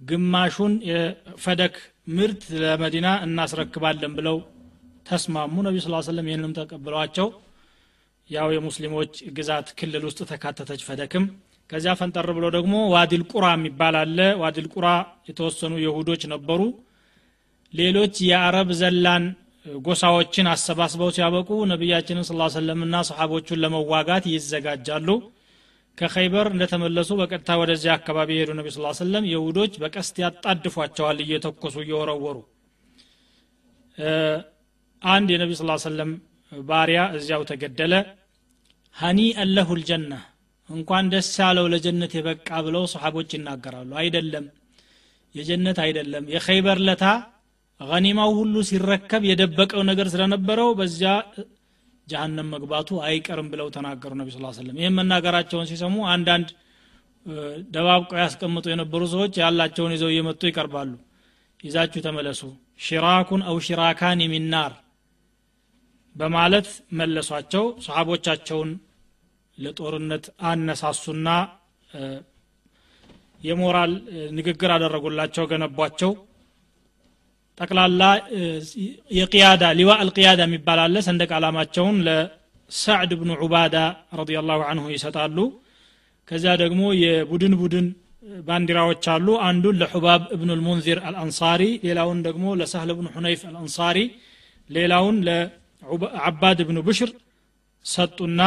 A: ግማሹን የፈደክ ምርት ለመዲና እናስረክባለን ብለው ተስማሙ። ነቢ ስ ሰለም ይህንም ተቀብለዋቸው ያው የሙስሊሞች ግዛት ክልል ውስጥ ተካተተች ፈደክም። ከዚያ ፈንጠር ብሎ ደግሞ ዋዲል ቁራ የሚባል አለ። ዋዲል ቁራ የተወሰኑ የሁዶች ነበሩ። ሌሎች የአረብ ዘላን ጎሳዎችን አሰባስበው ሲያበቁ ነቢያችንን ስ ሰለምና ሰሓቦቹን ለመዋጋት ይዘጋጃሉ። ከኸይበር እንደተመለሱ በቀጥታ ወደዚያ አካባቢ የሄዱ ነቢ ስ ሰለም የሁዶች በቀስት ያጣድፏቸዋል እየተኮሱ እየወረወሩ አንድ የነቢ ስ ሰለም ባሪያ እዚያው ተገደለ። ሀኒ አለሁ ልጀና እንኳን ደስ ያለው ለጀነት የበቃ ብለው ሰሓቦች ይናገራሉ። አይደለም የጀነት አይደለም። የኸይበር ለታ ገኒማው ሁሉ ሲረከብ የደበቀው ነገር ስለነበረው በዚያ ጀሃነም መግባቱ አይቀርም ብለው ተናገሩ ነቢ ስ ሰለም ይህም መናገራቸውን ሲሰሙ አንዳንድ ደባብቀው ያስቀምጡ የነበሩ ሰዎች ያላቸውን ይዘው እየመጡ ይቀርባሉ። ይዛችሁ ተመለሱ። ሽራኩን አው ሽራካን የሚናር በማለት መለሷቸው። ሰሓቦቻቸውን ለጦርነት አነሳሱና የሞራል ንግግር አደረጉላቸው ገነቧቸው። ጠቅላላ የቅያዳ ሊዋ አልቅያዳ የሚባል አለ። ሰንደቅ ዓላማቸውን ለሳዕድ ብኑ ዑባዳ ረዲላሁ አንሁ ይሰጣሉ። ከዚያ ደግሞ የቡድን ቡድን ባንዲራዎች አሉ። አንዱን ለሑባብ እብኑ ልሙንዚር አልአንሳሪ ሌላውን ደግሞ ለሳህል ብኑ ሁነይፍ አልአንሳሪ ሌላውን ለዓባድ ብኑ ብሽር ሰጡና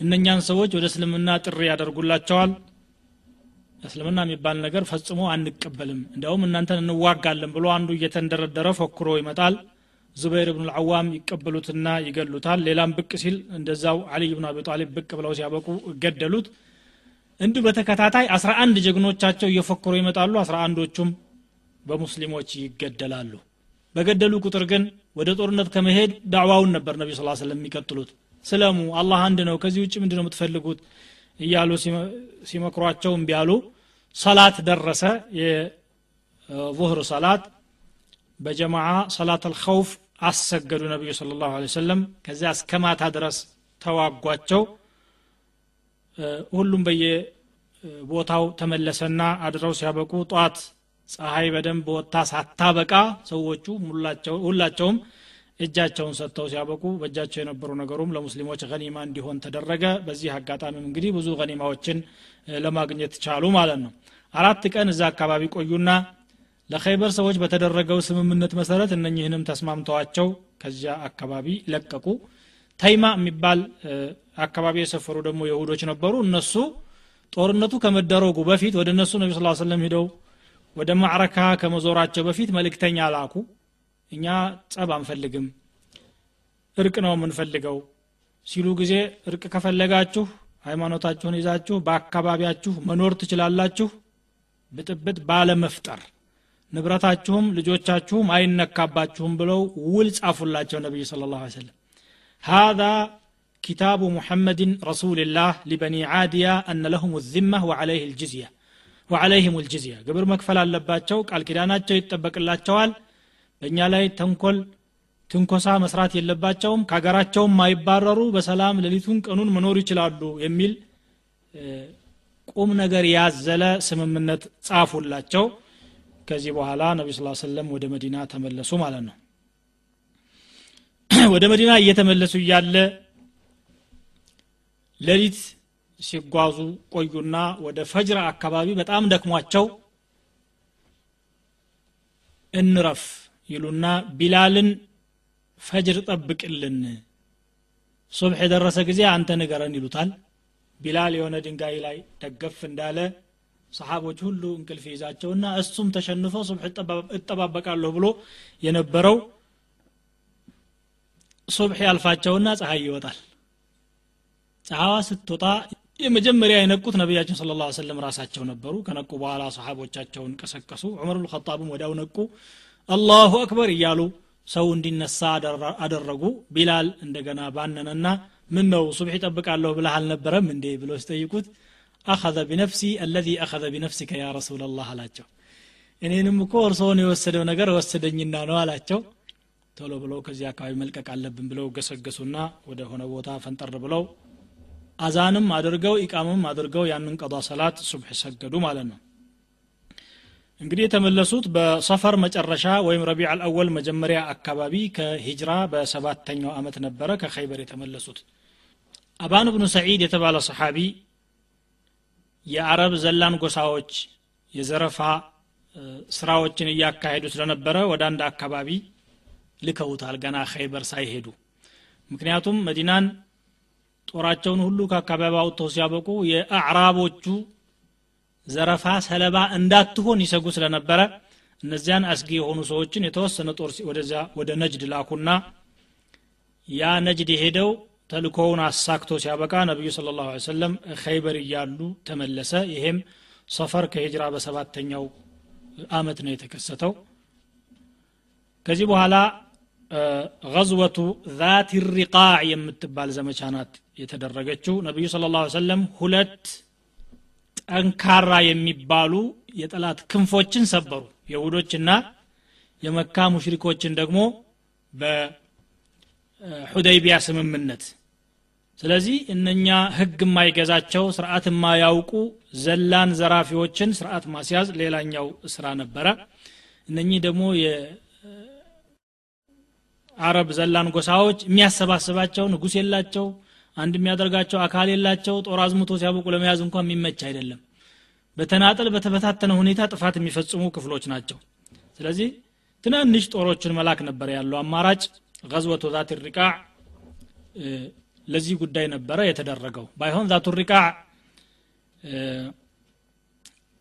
A: እነኛን ሰዎች ወደ እስልምና ጥሪ ያደርጉላቸዋል። እስልምና የሚባል ነገር ፈጽሞ አንቀበልም። እንዲያውም እናንተን እንዋጋለን ብሎ አንዱ እየተንደረደረ ፎክሮ ይመጣል። ዙበይር ብን ልዓዋም ይቀበሉትና ይገሉታል። ሌላም ብቅ ሲል እንደዛው ዓሊይ ብን አቢ ጣሊብ ብቅ ብለው ሲያበቁ ገደሉት። እንዲሁ በተከታታይ አስራ አንድ ጀግኖቻቸው እየፎክሩ ይመጣሉ። አስራ አንዶቹም በሙስሊሞች ይገደላሉ። በገደሉ ቁጥር ግን ወደ ጦርነት ከመሄድ ዳዕዋውን ነበር ነቢ ስ ስለም የሚቀጥሉት። ስለሙ አላህ አንድ ነው ከዚህ ውጭ ምንድ ነው የምትፈልጉት? እያሉ ሲመክሯቸው እምቢ ሰላት ደረሰ። የظهር ሰላት በጀማዓ ሰላት አልኸውፍ አሰገዱ ነቢዩ ስለ ላሁ ሰለም ከዚያ እስከ ማታ ድረስ ተዋጓቸው። ሁሉም በየቦታው ተመለሰና አድረው ሲያበቁ ጧት ፀሐይ በደንብ ወጥታ ሳታበቃ ሰዎቹ ሁላቸውም እጃቸውን ሰጥተው ሲያበቁ በእጃቸው የነበሩ ነገሩም ለሙስሊሞች ገኒማ እንዲሆን ተደረገ። በዚህ አጋጣሚም እንግዲህ ብዙ ገኒማዎችን ለማግኘት ቻሉ ማለት ነው። አራት ቀን እዛ አካባቢ ቆዩና ለኸይበር ሰዎች በተደረገው ስምምነት መሰረት እነኝህንም ተስማምተዋቸው ከዚያ አካባቢ ለቀቁ። ተይማ የሚባል አካባቢ የሰፈሩ ደግሞ የሁዶች ነበሩ። እነሱ ጦርነቱ ከመደረጉ በፊት ወደ እነሱ ነቢ ስ ሰለም ሂደው ወደ ማዕረካ ከመዞራቸው በፊት መልእክተኛ ላኩ እኛ ጸብ አንፈልግም እርቅ ነው የምንፈልገው ሲሉ ጊዜ እርቅ ከፈለጋችሁ ሃይማኖታችሁን ይዛችሁ በአካባቢያችሁ መኖር ትችላላችሁ ብጥብጥ ባለመፍጠር ንብረታችሁም ልጆቻችሁም አይነካባችሁም ብለው ውል ጻፉላቸው ነቢይ ስለ ላሁ ሰለም هذا كتاب محمد رسول الله لبني عادية أن لهم الذمة وعليه الجزية ወዓለይህም ልጅዝያ ግብር መክፈል አለባቸው ቃል ኪዳናቸው ይጠበቅላቸዋል። በእኛ ላይ ተንኮል ትንኮሳ መስራት የለባቸውም። ከሀገራቸውም ማይባረሩ በሰላም ሌሊቱን ቀኑን መኖር ይችላሉ የሚል ቁም ነገር ያዘለ ስምምነት ጻፉላቸው። ከዚህ በኋላ ነቢ ስ ሰለም ወደ መዲና ተመለሱ ማለት ነው። ወደ መዲና እየተመለሱ እያለ ሌሊት ሲጓዙ ቆዩና ወደ ፈጅር አካባቢ በጣም ደክሟቸው እንረፍ ይሉና ቢላልን ፈጅር ጠብቅልን ሱብሕ የደረሰ ጊዜ አንተ ንገረን ይሉታል። ቢላል የሆነ ድንጋይ ላይ ደገፍ እንዳለ ሰሓቦች ሁሉ እንቅልፍ ይዛቸውና እሱም ተሸንፎ ሱብሕ እጠባበቃለሁ ብሎ የነበረው ሱብሕ ያልፋቸውና ፀሐይ ይወጣል። ፀሐዋ ስትወጣ የመጀመሪያ የነቁት ነቢያችን ስለ ላ ሰለም ራሳቸው ነበሩ። ከነቁ በኋላ ሰሓቦቻቸውን ቀሰቀሱ። ዑመር ብልኸጣብም ወዲያው ነቁ። አላሁ አክበር እያሉ ሰው እንዲነሳ አደረጉ። ቢላል እንደገና ባነነና ምን ነው ሱብሕ ይጠብቃለሁ ብለህ አልነበረም እንዴ ብሎ ሲጠይቁት አኸዘ ቢነፍሲ አለዚ አኸዘ ቢነፍሲከ ያ ረሱላ ላህ አላቸው። እኔንም እኮ እርስዎን የወሰደው ነገር ወሰደኝና ነው አላቸው። ቶሎ ብለው ከዚህ አካባቢ መልቀቅ አለብን ብለው ገሰገሱና ወደ ሆነ ቦታ ፈንጠር ብለው አዛንም አድርገው ኢቃምም አድርገው ያንን ቀዷ ሰላት ሱብሕ ሰገዱ ማለት ነው። እንግዲህ የተመለሱት በሰፈር መጨረሻ ወይም ረቢዕ አልአወል መጀመሪያ አካባቢ ከሂጅራ በሰባተኛው ዓመት ነበረ ከኸይበር የተመለሱት። አባን ብኑ ሰዒድ የተባለ ሰሓቢ የአረብ ዘላን ጎሳዎች የዘረፋ ስራዎችን እያካሄዱ ስለነበረ ወደ አንድ አካባቢ ልከውታል ገና ኸይበር ሳይሄዱ። ምክንያቱም መዲናን ጦራቸውን ሁሉ ከአካባቢ አውጥተው ሲያበቁ የአዕራቦቹ ዘረፋ ሰለባ እንዳትሆን ይሰጉ ስለነበረ እነዚያን አስጊ የሆኑ ሰዎችን የተወሰነ ጦር ወደዚያ ወደ ነጅድ ላኩና ያ ነጅድ የሄደው ተልኮውን አሳክቶ ሲያበቃ ነቢዩ ስለ ላሁ ሰለም ኸይበር እያሉ ተመለሰ። ይሄም ሰፈር ከሂጅራ በሰባተኛው አመት ነው የተከሰተው። ከዚህ በኋላ ገዝወቱ ዛት ሪቃዕ የምትባል ዘመቻ ናት የተደረገችው። ነቢዩ ስለ ላ ሰለም ሁለት ጠንካራ የሚባሉ የጠላት ክንፎችን ሰበሩ። የሁዶችና የመካ ሙሽሪኮችን ደግሞ በሁደይቢያ ስምምነት። ስለዚህ እነኛ ህግ የማይገዛቸው ስርዓት የማያውቁ ዘላን ዘራፊዎችን ስርዓት ማስያዝ ሌላኛው ስራ ነበረ። እነኚህ ደግሞ የአረብ ዘላን ጎሳዎች የሚያሰባስባቸው ንጉስ የላቸው አንድ የሚያደርጋቸው አካል የላቸው ጦር አዝምቶ ሲያበቁ ለመያዝ እንኳን የሚመች አይደለም። በተናጠል በተበታተነ ሁኔታ ጥፋት የሚፈጽሙ ክፍሎች ናቸው። ስለዚህ ትናንሽ ጦሮችን መላክ ነበር ያለው አማራጭ። ገዝወቱ ዛት ሪቃዕ ለዚህ ጉዳይ ነበረ የተደረገው። ባይሆን ዛቱ ሪቃዕ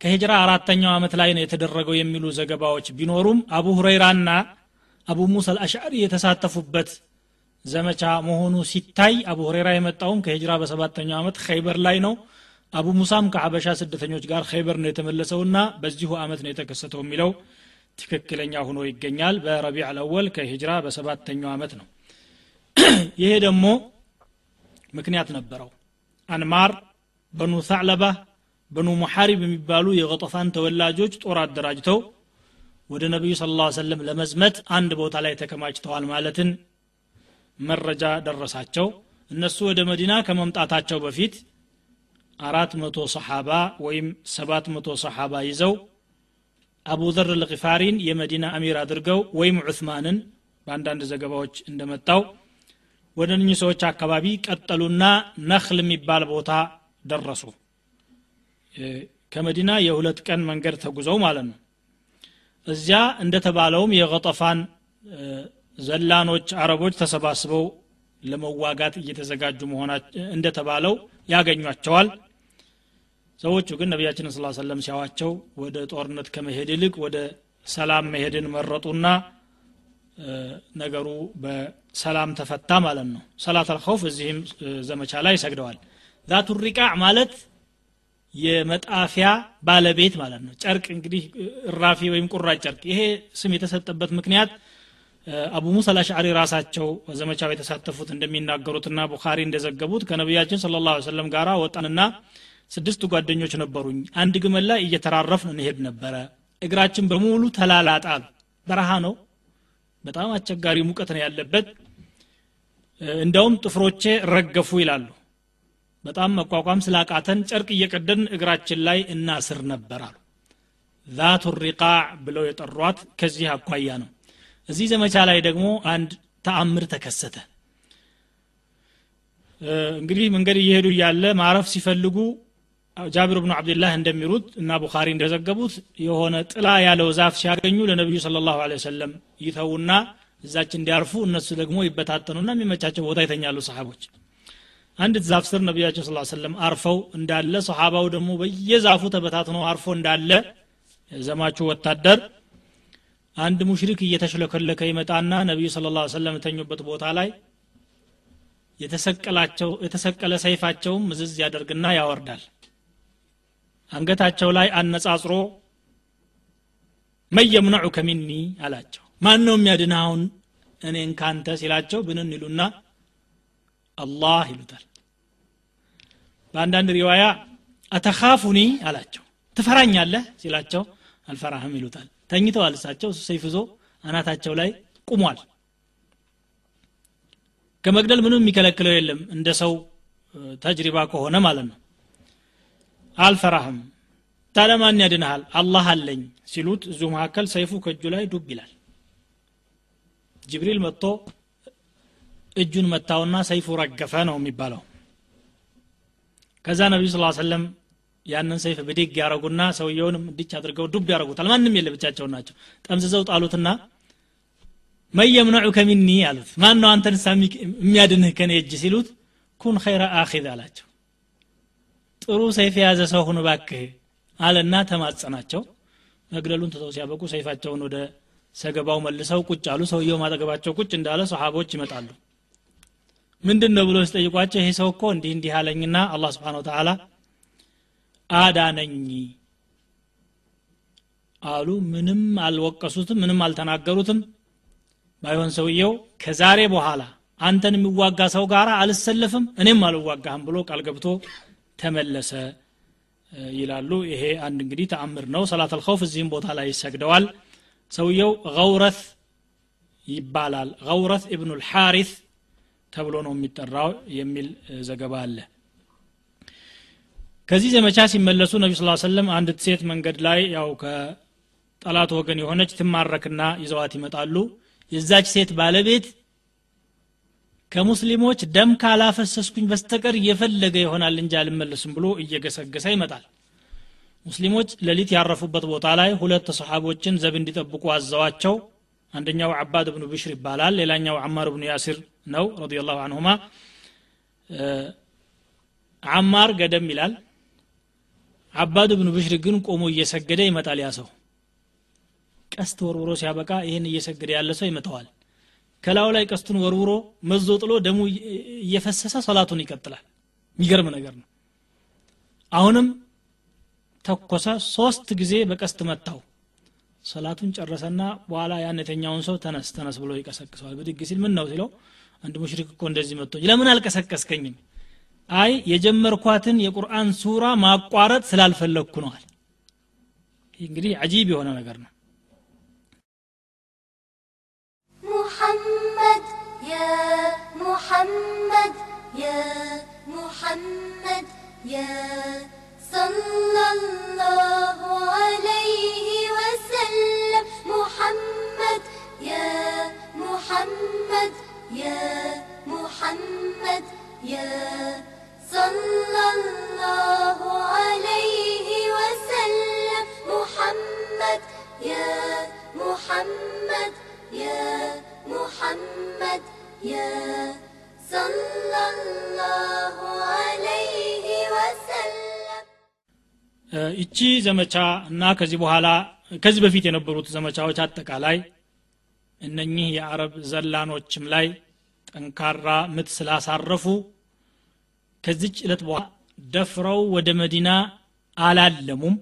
A: ከሂጅራ አራተኛው ዓመት ላይ ነው የተደረገው የሚሉ ዘገባዎች ቢኖሩም አቡ ሁረይራና አቡ ሙሳ አልአሽዓሪ የተሳተፉበት ዘመቻ መሆኑ ሲታይ አቡ ሁሬራ የመጣውም ከሂጅራ በሰባተኛው ዓመት ኸይበር ላይ ነው። አቡ ሙሳም ከሀበሻ ስደተኞች ጋር ኸይበር ነው የተመለሰውና በዚሁ ዓመት ነው የተከሰተው የሚለው ትክክለኛ ሆኖ ይገኛል። በረቢዕ አልአወል ከሂጅራ በሰባተኛው ዓመት ነው። ይሄ ደግሞ ምክንያት ነበረው። አንማር በኑ ሳዕለባ በኑ ሙሐሪብ የሚባሉ የቀጠፋን ተወላጆች ጦር አደራጅተው ወደ ነቢዩ ስለ ላ ሰለም ለመዝመት አንድ ቦታ ላይ ተከማችተዋል ማለትን መረጃ ደረሳቸው። እነሱ ወደ መዲና ከመምጣታቸው በፊት አራት መቶ ሰሓባ ወይም ሰባት መቶ ሰሓባ ይዘው አቡ ዘር ልቂፋሪን የመዲና አሚር አድርገው ወይም ዑስማንን በአንዳንድ ዘገባዎች እንደመጣው ወደ እኚህ ሰዎች አካባቢ ቀጠሉና ነክል የሚባል ቦታ ደረሱ። ከመዲና የሁለት ቀን መንገድ ተጉዘው ማለት ነው እዚያ እንደተባለውም የቀጠፋን ዘላኖች አረቦች ተሰባስበው ለመዋጋት እየተዘጋጁ መሆናቸው እንደተባለው ያገኟቸዋል። ሰዎቹ ግን ነቢያችን ስ ሰለም ሲያዋቸው ወደ ጦርነት ከመሄድ ይልቅ ወደ ሰላም መሄድን መረጡና ነገሩ በሰላም ተፈታ ማለት ነው። ሰላት አልኸውፍ እዚህም ዘመቻ ላይ ሰግደዋል። ዛቱ ሪቃዕ ማለት የመጣፊያ ባለቤት ማለት ነው። ጨርቅ እንግዲህ እራፊ ወይም ቁራጭ ጨርቅ። ይሄ ስም የተሰጠበት ምክንያት አቡ ሙሳ አልአሽዓሪ ራሳቸው በዘመቻው የተሳተፉት እንደሚናገሩትና ቡኻሪ እንደዘገቡት ከነቢያችን ስለ ላ ሰለም ጋር ወጣንና ስድስት ጓደኞች ነበሩኝ። አንድ ግመል ላይ እየተራረፍን እንሄድ ነበረ። እግራችን በሙሉ ተላላጣል። በረሃ ነው። በጣም አስቸጋሪ ሙቀት ነው ያለበት። እንደውም ጥፍሮቼ ረገፉ ይላሉ በጣም መቋቋም ስላቃተን ጨርቅ እየቀደን እግራችን ላይ እናስር ነበር አሉ። ዛቱ ሪቃዕ ብለው የጠሯት ከዚህ አኳያ ነው። እዚህ ዘመቻ ላይ ደግሞ አንድ ተአምር ተከሰተ። እንግዲህ መንገድ እየሄዱ እያለ ማረፍ ሲፈልጉ ጃቢር ብኑ አብድላህ እንደሚሉት እና ቡኻሪ እንደዘገቡት የሆነ ጥላ ያለው ዛፍ ሲያገኙ ለነቢዩ ስለ ላሁ ወሰለም ይተውና እዛች እንዲያርፉ እነሱ ደግሞ ይበታተኑና የሚመቻቸው ቦታ ይተኛሉ ሰሓቦች አንድ ዛፍ ስር ነቢያቸው ስ ሰለም አርፈው እንዳለ ሰሓባው ደግሞ በየዛፉ ተበታትኖ አርፎ እንዳለ ዘማቹ ወታደር አንድ ሙሽሪክ እየተሽለከለከ ይመጣና ነቢዩ ስለ ላ ሰለም የተኙበት ቦታ ላይ የተሰቀለ ሰይፋቸውም ምዝዝ ያደርግና ያወርዳል። አንገታቸው ላይ አነጻጽሮ መየምነዑከ ሚኒ አላቸው። ማን ነው የሚያድንህ እኔን ካንተ ሲላቸው ብንን ይሉና አላህ ይሉታል። በአንዳንድ ሪዋያ አተኻፉኒ አላቸው። ትፈራኛለህ? ሲላቸው አልፈራህም ይሉታል። ተኝተዋል እሳቸው። ሰይፍ ይዞ አናታቸው ላይ ቁሟል። ከመግደል ምንም የሚከለክለው የለም። እንደ ሰው ተጅሪባ ከሆነ ማለት ነው። አልፈራህም። ታዲያ ማን ያድንሃል? አላህ አለኝ ሲሉት እዙ መካከል ሰይፉ ከእጁ ላይ ዱብ ይላል። ጅብሪል መጥቶ እጁን መታውና ሰይፉ ረገፈ ነው የሚባለው። ከዛ ነቢዩ ስ ሰለም ያንን ሰይፍ ብድግ ያረጉና ሰውየውንም እንዲች አድርገው ዱብ ያረጉታል ማንም የለ ብቻቸውን ናቸው። ጠምዝዘው ጣሉትና መየምነዑከ ሚኒ? አሉት። ማን ነው አንተን የሚያድንህ ከኔ እጅ? ሲሉት ኩን ኸይረ አኺዝ አላቸው። ጥሩ ሰይፍ የያዘ ሰው ሁን ባክህ አለና ተማጸናቸው። መግደሉን ትተው ሲያበቁ ሰይፋቸውን ወደ ሰገባው መልሰው ቁጭ አሉ። ሰውየው ማጠገባቸው ቁጭ እንዳለ ሰሓቦች ይመጣሉ ምንድን ነው ብሎ ሲጠይቋቸው ይሄ ሰው እኮ እንዲህ እንዲህ አለኝና አላህ ስብሓን ወተላ አዳነኝ አሉ። ምንም አልወቀሱትም ምንም አልተናገሩትም። ባይሆን ሰውየው ከዛሬ በኋላ አንተን የሚዋጋ ሰው ጋር አልሰለፍም እኔም አልዋጋህም ብሎ ቃል ገብቶ ተመለሰ ይላሉ። ይሄ አንድ እንግዲህ ተአምር ነው። ሰላት አልኸውፍ እዚህም ቦታ ላይ ይሰግደዋል። ሰውየው ገውረት ይባላል። ገውረት ኢብኑ ልሓሪት ተብሎ ነው የሚጠራው የሚል ዘገባ አለ። ከዚህ ዘመቻ ሲመለሱ ነቢ ስ ሰለም አንድ ሴት መንገድ ላይ ያው ከጠላት ወገን የሆነች ትማረክና ይዘዋት ይመጣሉ። የዛች ሴት ባለቤት ከሙስሊሞች ደም ካላፈሰስኩኝ በስተቀር እየፈለገ ይሆናል እንጂ አልመለስም ብሎ እየገሰገሰ ይመጣል። ሙስሊሞች ሌሊት ያረፉበት ቦታ ላይ ሁለት ሰሓቦችን ዘብ እንዲጠብቁ አዘዋቸው። አንደኛው አባድ ብኑ ብሽር ይባላል። ሌላኛው አማር ብኑ ያሲር ነው። ረዲየላሁ አንሁማ አማር ገደም ይላል። አባድ ብኑ ብሽር ግን ቆሞ እየሰገደ ይመጣል ያ ሰው። ቀስት ወርውሮ ሲያበቃ ይህን እየሰገደ ያለ ሰው ይመተዋል ከላዩ ላይ ቀስቱን ወርውሮ መዞ ጥሎ ደሙ እየፈሰሰ ሰላቱን ይቀጥላል። የሚገርም ነገር ነው። አሁንም ተኮሰ። ሶስት ጊዜ በቀስት መታው። ሰላቱን ጨረሰና በኋላ ያን የተኛውን ሰው ተነስ ተነስ ብሎ ይቀሰቅሰዋል። ብድግ ሲል ምን ነው ሲለው አንድ ሙሽሪክ እኮ እንደዚህ መጥቶ ለምን አልቀሰቀስከኝም አይ የጀመርኳትን የቁርአን ሱራ ማቋረጥ ስላልፈለግኩ ነዋል ይህ እንግዲህ አጂብ የሆነ ነገር ነው
B: محمد يا محمد يا محمد يا صلى الله عليه وسلم محمد يا محمد يا محمد يا صلى الله عليه وسلم. محمد يا محمد يا محمد يا صلى الله عليه وسلم.
A: እቺ ዘመቻ እና ከዚህ በኋላ ከዚህ በፊት የነበሩት ዘመቻዎች አጠቃላይ እነኚህ የአረብ ዘላኖችም ላይ ጠንካራ ምት ስላሳረፉ ከዚች ዕለት በኋላ ደፍረው ወደ መዲና አላለሙም።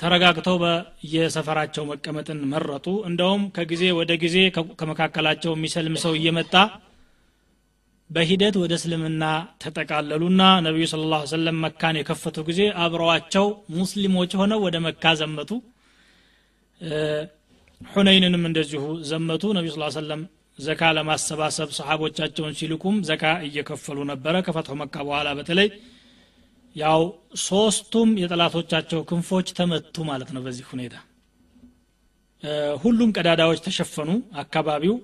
A: ተረጋግተው በየሰፈራቸው መቀመጥን መረጡ። እንደውም ከጊዜ ወደ ጊዜ ከመካከላቸው የሚሰልም ሰው እየመጣ በሂደት ወደ እስልምና ተጠቃለሉና ነቢዩ ስለ ላ ሰለም መካን የከፈቱ ጊዜ አብረዋቸው ሙስሊሞች ሆነው ወደ መካ ዘመቱ ሑነይንንም እንደዚሁ ዘመቱ ነቢዩ ስ ሰለም ዘካ ለማሰባሰብ ሰሓቦቻቸውን ሲልኩም ዘካ እየከፈሉ ነበረ። ከፈትሑ መካ በኋላ በተለይ ያው ሶስቱም የጠላቶቻቸው ክንፎች ተመቱ ማለት ነው በዚህ ሁኔታ። ሁሉም ቀዳዳዎች ተሸፈኑ። አካባቢው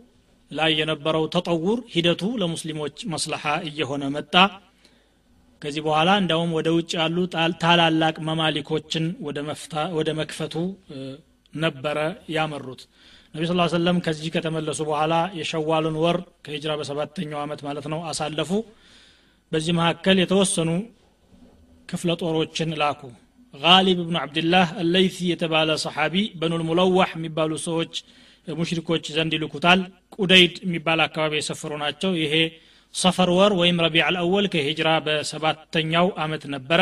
A: ላይ የነበረው ተጠውር ሂደቱ ለሙስሊሞች መስለሓ እየሆነ መጣ። ከዚህ በኋላ እንዳውም ወደ ውጭ ያሉ ታላላቅ መማሊኮችን ወደ መክፈቱ ነበረ ያመሩት። ነቢ ስ ሰለም ከዚህ ከተመለሱ በኋላ የሸዋልን ወር ከሂጅራ በሰባተኛው ዓመት ማለት ነው አሳለፉ። በዚህ መካከል የተወሰኑ ክፍለ ጦሮችን ላኩ። ጋሊብ ብኑ ዓብድላህ አለይሲ የተባለ ሰሓቢ በኑል ሙለዋሕ የሚባሉ ሰዎች ሙሽሪኮች ዘንድ ይልኩታል። ቁደይድ የሚባል አካባቢ የሰፈሩ ናቸው። ይሄ ሰፈር ወር ወይም ረቢዕ አልአወል ከሂጅራ በሰባተኛው አመት ነበረ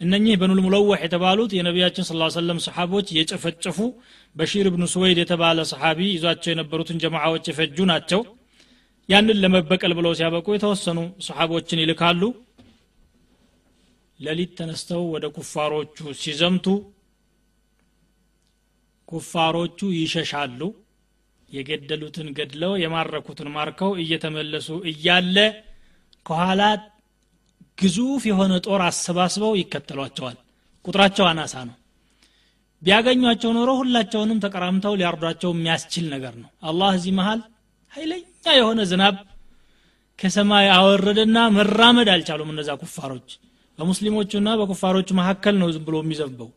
A: እነኚህ በኑል ሙለዋሕ የተባሉት የነቢያችን ስ ሰለም ሰሓቦች የጨፈጨፉ በሺር ብኑ ስወይድ የተባለ ሰሓቢ ይዟቸው የነበሩትን ጀማዓዎች የፈጁ ናቸው። ያንን ለመበቀል ብለው ሲያበቁ የተወሰኑ ሰሓቦችን ይልካሉ። ሌሊት ተነስተው ወደ ኩፋሮቹ ሲዘምቱ ኩፋሮቹ ይሸሻሉ። የገደሉትን ገድለው የማረኩትን ማርከው እየተመለሱ እያለ ከኋላ ግዙፍ የሆነ ጦር አሰባስበው ይከተሏቸዋል። ቁጥራቸው አናሳ ነው። ቢያገኟቸው ኖሮ ሁላቸውንም ተቀራምተው ሊያርዷቸው የሚያስችል ነገር ነው። አላህ እዚህ መሃል ኃይለኛ የሆነ ዝናብ ከሰማይ አወረደና መራመድ አልቻሉም እነዛ ኩፋሮች። በሙስሊሞቹና በኩፋሮቹ መካከል ነው ዝም ብሎ የሚዘንበው።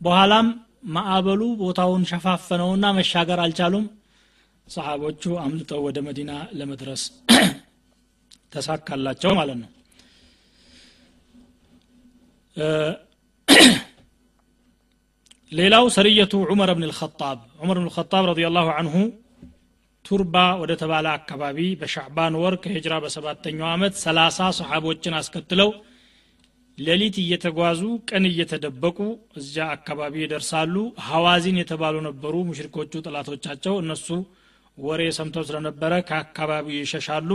A: በኋላም ማዕበሉ ቦታውን ሸፋፈነውና መሻገር አልቻሉም። ሰሓቦቹ አምልጠው ወደ መዲና ለመድረስ ተሳካላቸው ማለት ነው ሌላው ሰርየቱ ዑመር ብን ልኸጣብ ዑመር ብን ልኸጣብ ረዲ ላሁ አንሁ ቱርባ ወደ ተባለ አካባቢ በሻዕባን ወር ከሂጅራ በሰባተኛው ዓመት ሰላሳ ሰሓቦችን አስከትለው ሌሊት እየተጓዙ ቀን እየተደበቁ እዚያ አካባቢ ይደርሳሉ። ሐዋዚን የተባሉ ነበሩ ሙሽሪኮቹ ጥላቶቻቸው እነሱ ወሬ ሰምተው ስለነበረ ከአካባቢው ይሸሻሉ።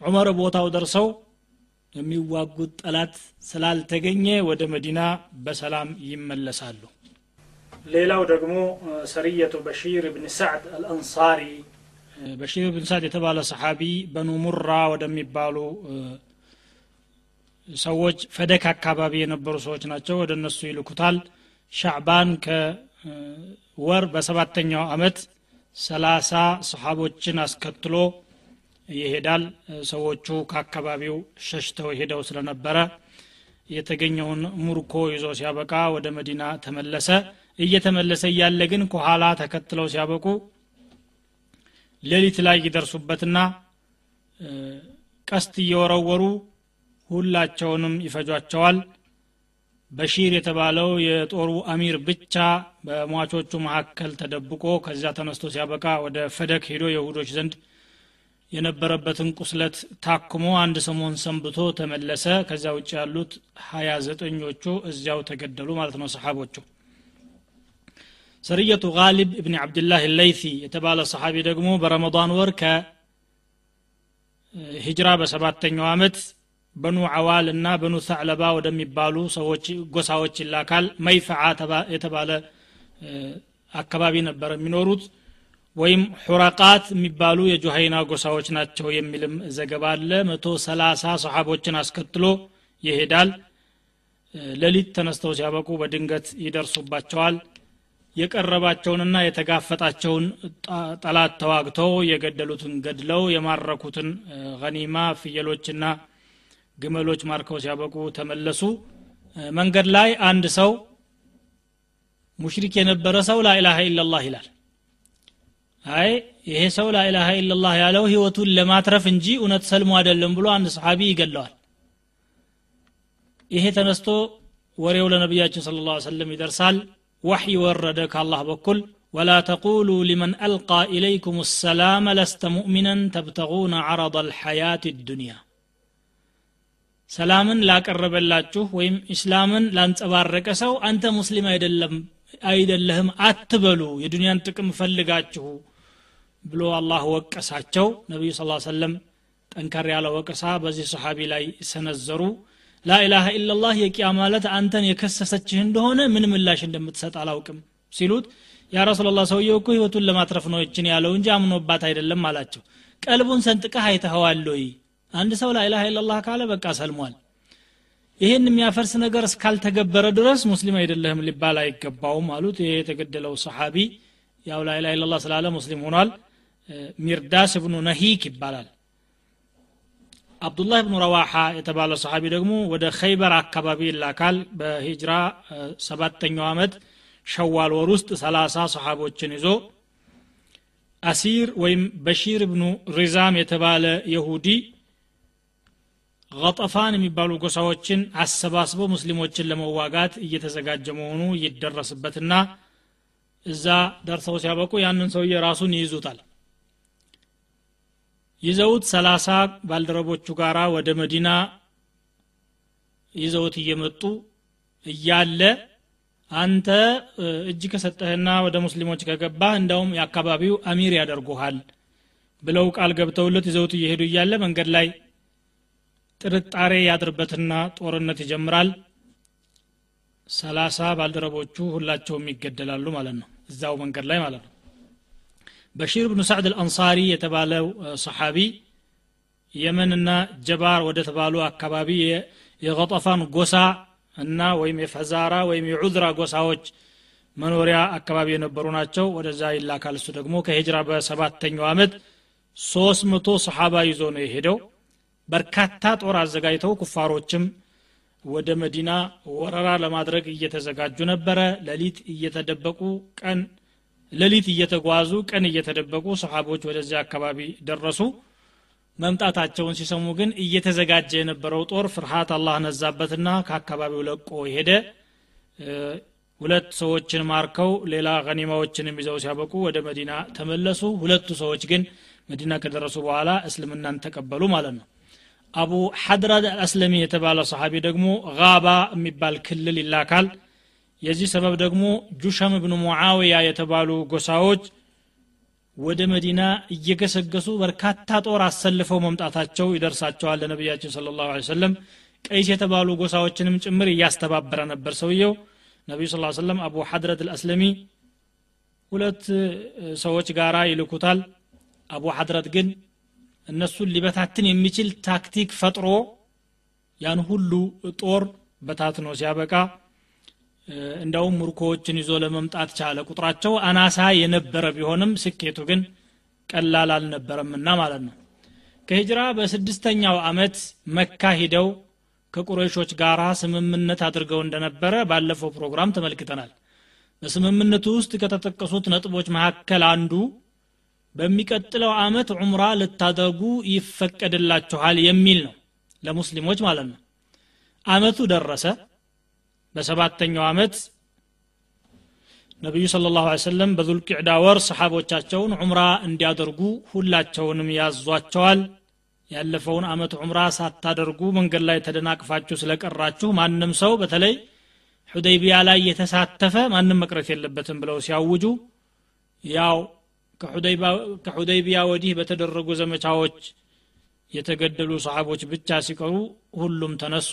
A: ዑመር ቦታው ደርሰው የሚዋጉት ጠላት ስላልተገኘ ወደ መዲና በሰላም ይመለሳሉ። ሌላው ደግሞ ሰርየቱ በሺር ብን ሳዕድ አልአንሳሪ። በሺር ብን ሳዕድ የተባለ ሰሓቢ በኑ ሙራ ወደሚባሉ ሰዎች ፈደክ አካባቢ የነበሩ ሰዎች ናቸው። ወደ እነሱ ይልኩታል። ሻዕባን ከወር በሰባተኛው አመት ሰላሳ ሰሓቦችን አስከትሎ ይሄዳል። ሰዎቹ ከአካባቢው ሸሽተው ሄደው ስለነበረ የተገኘውን ሙርኮ ይዞ ሲያበቃ ወደ መዲና ተመለሰ። እየተመለሰ እያለ ግን ከኋላ ተከትለው ሲያበቁ ሌሊት ላይ ይደርሱበትና ቀስት እየወረወሩ ሁላቸውንም ይፈጇቸዋል። በሺር የተባለው የጦሩ አሚር ብቻ በሟቾቹ መካከል ተደብቆ ከዚያ ተነስቶ ሲያበቃ ወደ ፈደክ ሄዶ የሁዶች ዘንድ የነበረበትን ቁስለት ታክሞ አንድ ሰሞን ሰንብቶ ተመለሰ። ከዚያ ውጭ ያሉት ሀያ ዘጠኞቹ እዚያው ተገደሉ ማለት ነው ሰሓቦቹ። ሰርየቱ ጋሊብ እብኒ ዓብድላህ ለይሲ የተባለ ሰሓቢ ደግሞ በረመዳን ወር ከሂጅራ በሰባተኛው አመት በኑ አዋል እና በኑ ሰዕለባ ወደሚባሉ ሰዎች ጎሳዎች ይላካል። መይፈዓ የተባለ አካባቢ ነበር የሚኖሩት ወይም ሑረቃት የሚባሉ የጁሃይና ጎሳዎች ናቸው የሚልም ዘገባ አለ። መቶ ሰላሳ ሰሓቦችን አስከትሎ ይሄዳል። ሌሊት ተነስተው ሲያበቁ በድንገት ይደርሱባቸዋል። የቀረባቸውንና የተጋፈጣቸውን ጠላት ተዋግተው የገደሉትን ገድለው የማረኩትን ገኒማ ፍየሎችና ግመሎች ማርከው ሲያበቁ ተመለሱ። መንገድ ላይ አንድ ሰው ሙሽሪክ የነበረ ሰው ላኢላሃ ኢላላህ ይላል አይ ይሄ ሰው ላኢላሃ ኢላላህ ያለው ህይወቱን ለማትረፍ እንጂ እውነት ሰልሞ አይደለም ብሎ አንድ ሰሓቢ ይገለዋል። ይሄ ተነስቶ ወሬው ለነቢያችን ስለ ላ ሰለም ይደርሳል። ወሕይ ወረደ ከአላህ በኩል። ወላ ተቁሉ ሊመን አልቃ ኢለይኩም ሰላም ለስተ ሙእሚናን ተብተጉነ ዓረض አልሐያት ዱንያ። ሰላምን ላቀረበላችሁ ወይም ኢስላምን ላንጸባረቀ ሰው አንተ ሙስሊም አይደለም አይደለህም አትበሉ። የዱንያን ጥቅም ፈልጋችሁ ብሎ አላህ ወቀሳቸው። ነቢዩ ስ ሰለም ጠንከር ያለ ወቀሳ በዚህ ሰሓቢ ላይ ሰነዘሩ። ላኢላሃ ኢላላህ የቂያ ማለት አንተን የከሰሰችህ እንደሆነ ምን ምላሽ እንደምትሰጥ አላውቅም ሲሉት ያ ረሱላላ ሰውየው እኮ ህይወቱን ለማትረፍ ነው እችን ያለው እንጂ አምኖባት አይደለም አላቸው። ቀልቡን ሰንጥቀህ አይተኸዋል ወይ? አንድ ሰው ላኢላሃ ኢላላህ ካለ በቃ ሰልሟል። ይህን የሚያፈርስ ነገር እስካልተገበረ ድረስ ሙስሊም አይደለህም ሊባል አይገባውም አሉት። ይሄ የተገደለው ሰሓቢ ያው ላኢላሃ ኢላላህ ስላለ ሙስሊም ሆኗል ሚርዳስ ብኑ ነሂክ ይባላል። አብዱላህ ብኑ ረዋሓ የተባለ ሰሓቢ ደግሞ ወደ ኸይበር አካባቢ ይላካል። በሂጅራ ሰባተኛው ዓመት ሸዋል ወር ውስጥ ሰላሳ ሰሓቦችን ይዞ አሲር ወይም በሺር ብኑ ሪዛም የተባለ የሁዲ ገጠፋን የሚባሉ ጎሳዎችን አሰባስቦ ሙስሊሞችን ለመዋጋት እየተዘጋጀ መሆኑ ይደረስበትና እዛ ደርሰው ሲያበቁ ያንን ሰውዬ ራሱን ይይዙታል ይዘውት ሰላሳ ባልደረቦቹ ጋራ ወደ መዲና ይዘውት እየመጡ እያለ አንተ እጅ ከሰጠህና ወደ ሙስሊሞች ከገባህ እንዳውም የአካባቢው አሚር ያደርጉሃል ብለው ቃል ገብተውለት ይዘውት እየሄዱ እያለ መንገድ ላይ ጥርጣሬ ያድርበትና ጦርነት ይጀምራል። ሰላሳ ባልደረቦቹ ሁላቸውም ይገደላሉ ማለት ነው። እዛው መንገድ ላይ ማለት ነው በሺር ብኑ ሳዕድ አልአንሳሪ የተባለው ሰሓቢ የመንና ጀባር ወደ ተባሉ አካባቢ የገጠፋን ጎሳ እና ወይም የፈዛራ ወይም የዑዝራ ጎሳዎች መኖሪያ አካባቢ የነበሩ ናቸው። ወደዛ ይላካል። እሱ ደግሞ ከሂጅራ በሰባተኛው ዓመት ሶስት መቶ ሰሓባ ይዞ ነው የሄደው። በርካታ ጦር አዘጋጅተው ኩፋሮችም ወደ መዲና ወረራ ለማድረግ እየተዘጋጁ ነበረ። ሌሊት እየተደበቁ ቀን ሌሊት እየተጓዙ ቀን እየተደበቁ ሰሓቦች ወደዚያ አካባቢ ደረሱ። መምጣታቸውን ሲሰሙ ግን እየተዘጋጀ የነበረው ጦር ፍርሃት አላህ ነዛበትና ከአካባቢው ለቆ ሄደ። ሁለት ሰዎችን ማርከው ሌላ ገኒማዎችንም ይዘው ሲያበቁ ወደ መዲና ተመለሱ። ሁለቱ ሰዎች ግን መዲና ከደረሱ በኋላ እስልምናን ተቀበሉ ማለት ነው። አቡ ሐድራድ አልአስለሚ የተባለ ሰሓቢ ደግሞ ጋባ የሚባል ክልል ይላካል የዚህ ሰበብ ደግሞ ጁሸም ብኑ ሙዓውያ የተባሉ ጎሳዎች ወደ መዲና እየገሰገሱ በርካታ ጦር አሰልፈው መምጣታቸው ይደርሳቸዋል ለነቢያችን ስለ ላሁ ሰለም ቀይስ የተባሉ ጎሳዎችንም ጭምር እያስተባበረ ነበር ሰውየው። ነቢዩ ስ ሰለም አቡ ሐድረት አልአስለሚ ሁለት ሰዎች ጋራ ይልኩታል። አቡ ሐድረት ግን እነሱን ሊበታትን የሚችል ታክቲክ ፈጥሮ ያን ሁሉ ጦር በታትኖ ሲያበቃ እንደውም ምርኮዎችን ይዞ ለመምጣት ቻለ። ቁጥራቸው አናሳ የነበረ ቢሆንም ስኬቱ ግን ቀላል አልነበረምና ማለት ነው። ከሂጅራ በስድስተኛው አመት መካ ሂደው ከቁረይሾች ጋር ስምምነት አድርገው እንደነበረ ባለፈው ፕሮግራም ተመልክተናል። በስምምነቱ ውስጥ ከተጠቀሱት ነጥቦች መካከል አንዱ በሚቀጥለው አመት ዑምራ ልታደርጉ ይፈቀድላችኋል የሚል ነው ለሙስሊሞች ማለት ነው። አመቱ ደረሰ በሰባተኛው አመት ነቢዩ ስለ ላሁ ሰለም በዙልቅዕዳ ወር ሰሓቦቻቸውን ዑምራ እንዲያደርጉ ሁላቸውንም ያዟቸዋል። ያለፈውን አመት ዑምራ ሳታደርጉ መንገድ ላይ ተደናቅፋችሁ ስለቀራችሁ ማንም ሰው በተለይ ሑደይቢያ ላይ የተሳተፈ ማንም መቅረት የለበትም ብለው ሲያውጁ ያው ከሑደይቢያ ወዲህ በተደረጉ ዘመቻዎች የተገደሉ ሰሓቦች ብቻ ሲቀሩ ሁሉም ተነሱ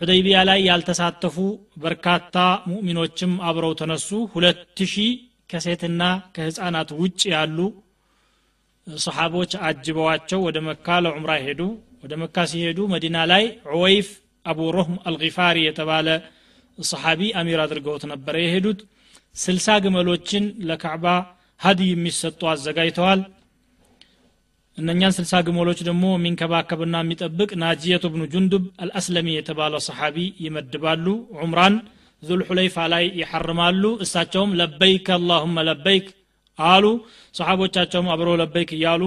A: ሑደይቢያ ላይ ያልተሳተፉ በርካታ ሙእሚኖችም አብረው ተነሱ። ሁለት ሺህ ከሴትና ከህፃናት ውጭ ያሉ ሰሓቦች አጅበዋቸው ወደ መካ ለዑምራ ሄዱ። ወደ መካ ሲሄዱ መዲና ላይ ዑወይፍ አቡ ሮህም አልጊፋሪ የተባለ ሰሓቢ አሚር አድርገውት ነበረ የሄዱት። ስልሳ ግመሎችን ለካዕባ هدي የሚሰጡ አዘጋጅተዋል እነኛን ስልሳ ግመሎች ደግሞ የሚንከባከብና የሚጠብቅ ናጂየቱ ብኑ ጁንዱብ አልአስለሚ የተባለ ሰሓቢ ይመድባሉ። ዑምራን ዙልሑለይፋ ላይ ይሐርማሉ እሳቸውም لبيك اللهم لبيك አሉ። ሰሓቦቻቸውም አብረው لبيك እያሉ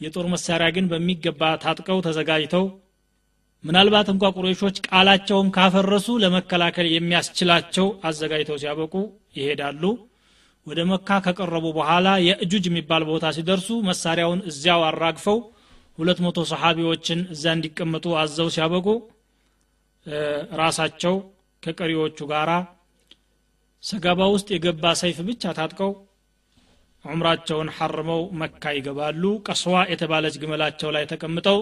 A: የጦር መሳሪያ ግን በሚገባ ታጥቀው ተዘጋጅተው ምናልባት እንኳ ቁረይሾች ቃላቸውን ካፈረሱ ለመከላከል የሚያስችላቸው አዘጋጅተው ሲያበቁ ይሄዳሉ ወደ መካ ከቀረቡ በኋላ የእጁጅ የሚባል ቦታ ሲደርሱ መሳሪያውን እዚያው አራግፈው ሁለት መቶ ሰሓቢዎችን እዛ እንዲቀመጡ አዘው ሲያበቁ ራሳቸው ከቀሪዎቹ ጋራ ሰገባ ውስጥ የገባ ሰይፍ ብቻ ታጥቀው ዑምራቸውን ሐርመው መካ ይገባሉ። ቀስዋ የተባለች ግመላቸው ላይ ተቀምጠው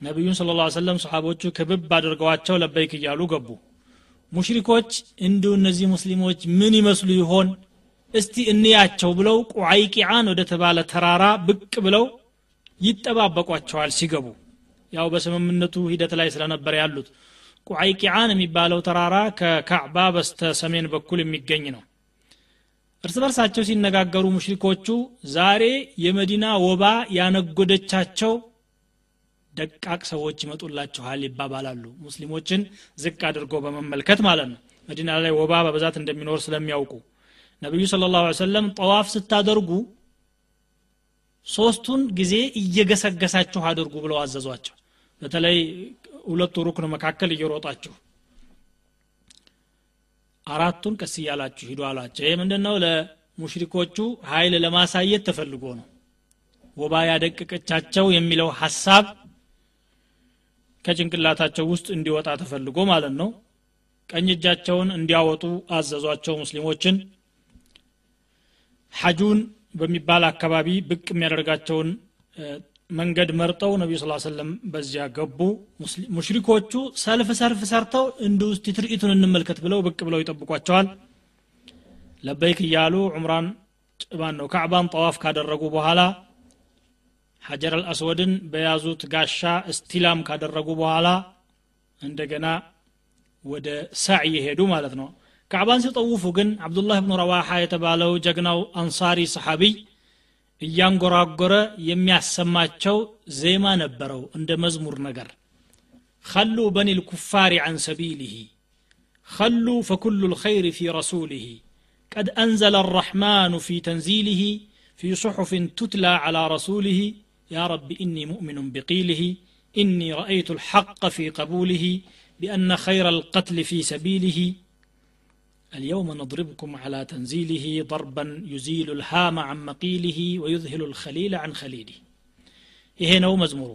A: ነቢዩን ስለ ላ ሰለም ሰሓቦቹ ክብብ አድርገዋቸው ለበይክ እያሉ ገቡ። ሙሽሪኮች እንዲሁ እነዚህ ሙስሊሞች ምን ይመስሉ ይሆን እስቲ እንያቸው ብለው ቁዓይቂዓን ወደ ተባለ ተራራ ብቅ ብለው ይጠባበቋቸዋል ሲገቡ። ያው በስምምነቱ ሂደት ላይ ስለነበር ያሉት ቁዓይቂዓን የሚባለው ተራራ ከካዕባ በስተ ሰሜን በኩል የሚገኝ ነው። እርስ በርሳቸው ሲነጋገሩ ሙሽሪኮቹ ዛሬ የመዲና ወባ ያነጎደቻቸው ደቃቅ ሰዎች ይመጡላችኋል ይባባላሉ። ሙስሊሞችን ዝቅ አድርጎ በመመልከት ማለት ነው። መዲና ላይ ወባ በብዛት እንደሚኖር ስለሚያውቁ ነቢዩ ስለ ላሁ ሰለም ጠዋፍ ስታደርጉ ሶስቱን ጊዜ እየገሰገሳችሁ አድርጉ ብለው አዘዟቸው። በተለይ ሁለቱ ሩክን መካከል እየሮጣችሁ አራቱን ቀስ እያላችሁ ሂዱ አሏቸው። ይህ ምንድን ነው ለሙሽሪኮቹ ኃይል ለማሳየት ተፈልጎ ነው። ወባ ያደቀቀቻቸው የሚለው ሀሳብ ከጭንቅላታቸው ውስጥ እንዲወጣ ተፈልጎ ማለት ነው። ቀኝ እጃቸውን እንዲያወጡ አዘዟቸው ሙስሊሞችን ሐጁን በሚባል አካባቢ ብቅ የሚያደርጋቸውን መንገድ መርጠው ነቢዩ ስ ሰለም በዚያ ገቡ። ሙሽሪኮቹ ሰልፍ ሰልፍ ሰርተው እንዲ ውስጥ ትርኢቱን እንመልከት ብለው ብቅ ብለው ይጠብቋቸዋል። ለበይክ እያሉ ዑምራን ጭባን ነው ካዕባን ጠዋፍ ካደረጉ በኋላ ሐጀር አልአስወድን በያዙት ጋሻ እስቲላም ካደረጉ በኋላ እንደገና ወደ ሳዕይ ሄዱ ማለት ነው ካዕባን ሲጠውፉ ግን አብዱላህ ብኑ ረዋሓ የተባለው ጀግናው አንሳሪ ሰሓቢይ እያንጎራጎረ የሚያሰማቸው ዜማ ነበረው እንደ መዝሙር ነገር خሉ በኒ ልኩፋሪ አን ሰቢልህ خሉ ፈኩሉ ልኸይር ፊ ረሱልህ ቀድ አንዘለ الرحمن في تنزيله في صحف تتلى على رسوله يا رب إني مؤمن بقيله إني رأيت الحق في قبوله بأن خير القتل في سبيله اليوم نضربكم على تنزيله ضربا يزيل الهام عن مقيله ويذهل الخليل عن خليله ይሄ ነው መዝሙሩ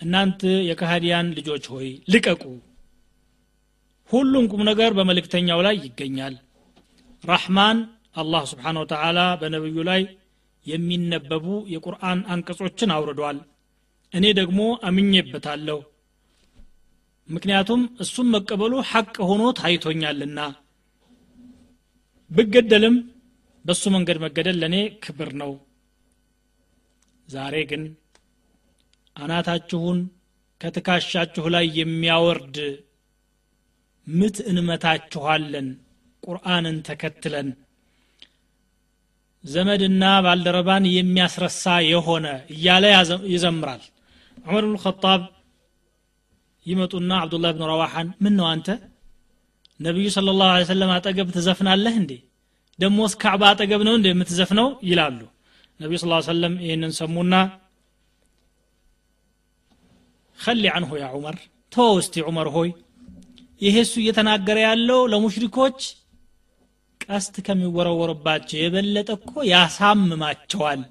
A: እናንተ የካህዲያን ልጆች ሆይ ልቀቁ ሁሉም ቁም ነገር በመልእክተኛው ላይ ይገኛል ራሕማን አላህ ስብሓን ወተዓላ በነቢዩ ላይ የሚነበቡ የቁርአን አንቀጾችን አውርዷል እኔ ደግሞ አምኜበታለሁ ምክንያቱም እሱም መቀበሉ ሐቅ ሆኖ ታይቶኛልና ብገደልም በሱ መንገድ መገደል ለእኔ ክብር ነው። ዛሬ ግን አናታችሁን ከትካሻችሁ ላይ የሚያወርድ ምት እንመታችኋለን ቁርአንን ተከትለን። ዘመድና ባልደረባን የሚያስረሳ የሆነ እያለ ይዘምራል። ዑመር ብን ኸጣብ ይመጡና አብዱላህ ብን ረዋሓን ምን ነው አንተ ነቢዩ ስለ ላሁ ሰለም አጠገብ ትዘፍናለህ እንዴ? ደሞስ ካዕባ አጠገብ ነው እንደ የምትዘፍነው? ይላሉ። ነቢዩ ስ ሰለም ይህንን ሰሙና ከሊ አንሁ ያ ዑመር ተወው እስቲ ዑመር ሆይ ይሄ እሱ እየተናገረ ያለው ለሙሽሪኮች ቀስት ከሚወረወርባቸው የበለጠ እኮ ያሳምማቸዋል።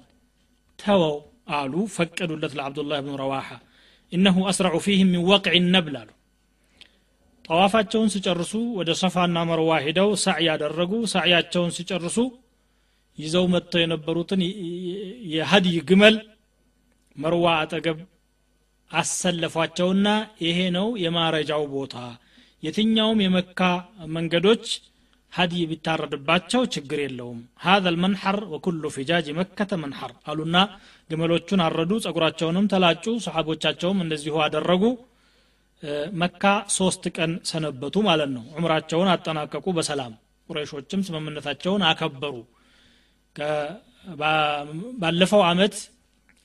A: ተወው አሉ። ፈቀዱለት ለአብዱላህ ብኑ ረዋሓ። ኢነሁ አስረዑ ፊህም ሚን ወቅዕ ነብል አሉ ጠዋፋቸውን ሲጨርሱ ወደ ሰፋና መርዋ ሄደው ሳዕ ያደረጉ ሳዕያቸውን ሲጨርሱ ይዘው መጥተው የነበሩትን የሀዲይ ግመል መርዋ አጠገብ አሰለፏቸውና ይሄ ነው የማረጃው ቦታ። የትኛውም የመካ መንገዶች ሀዲይ ቢታረድባቸው ችግር የለውም። ሀذا المنحر وكل فجاج مكة منحر አሉና ግመሎቹን አረዱ ጸጉራቸውንም ተላጩ ሰሓቦቻቸውም እንደዚሁ አደረጉ። መካ ሶስት ቀን ሰነበቱ ማለት ነው። ዑምራቸውን አጠናቀቁ በሰላም። ቁረይሾችም ስምምነታቸውን አከበሩ። ባለፈው አመት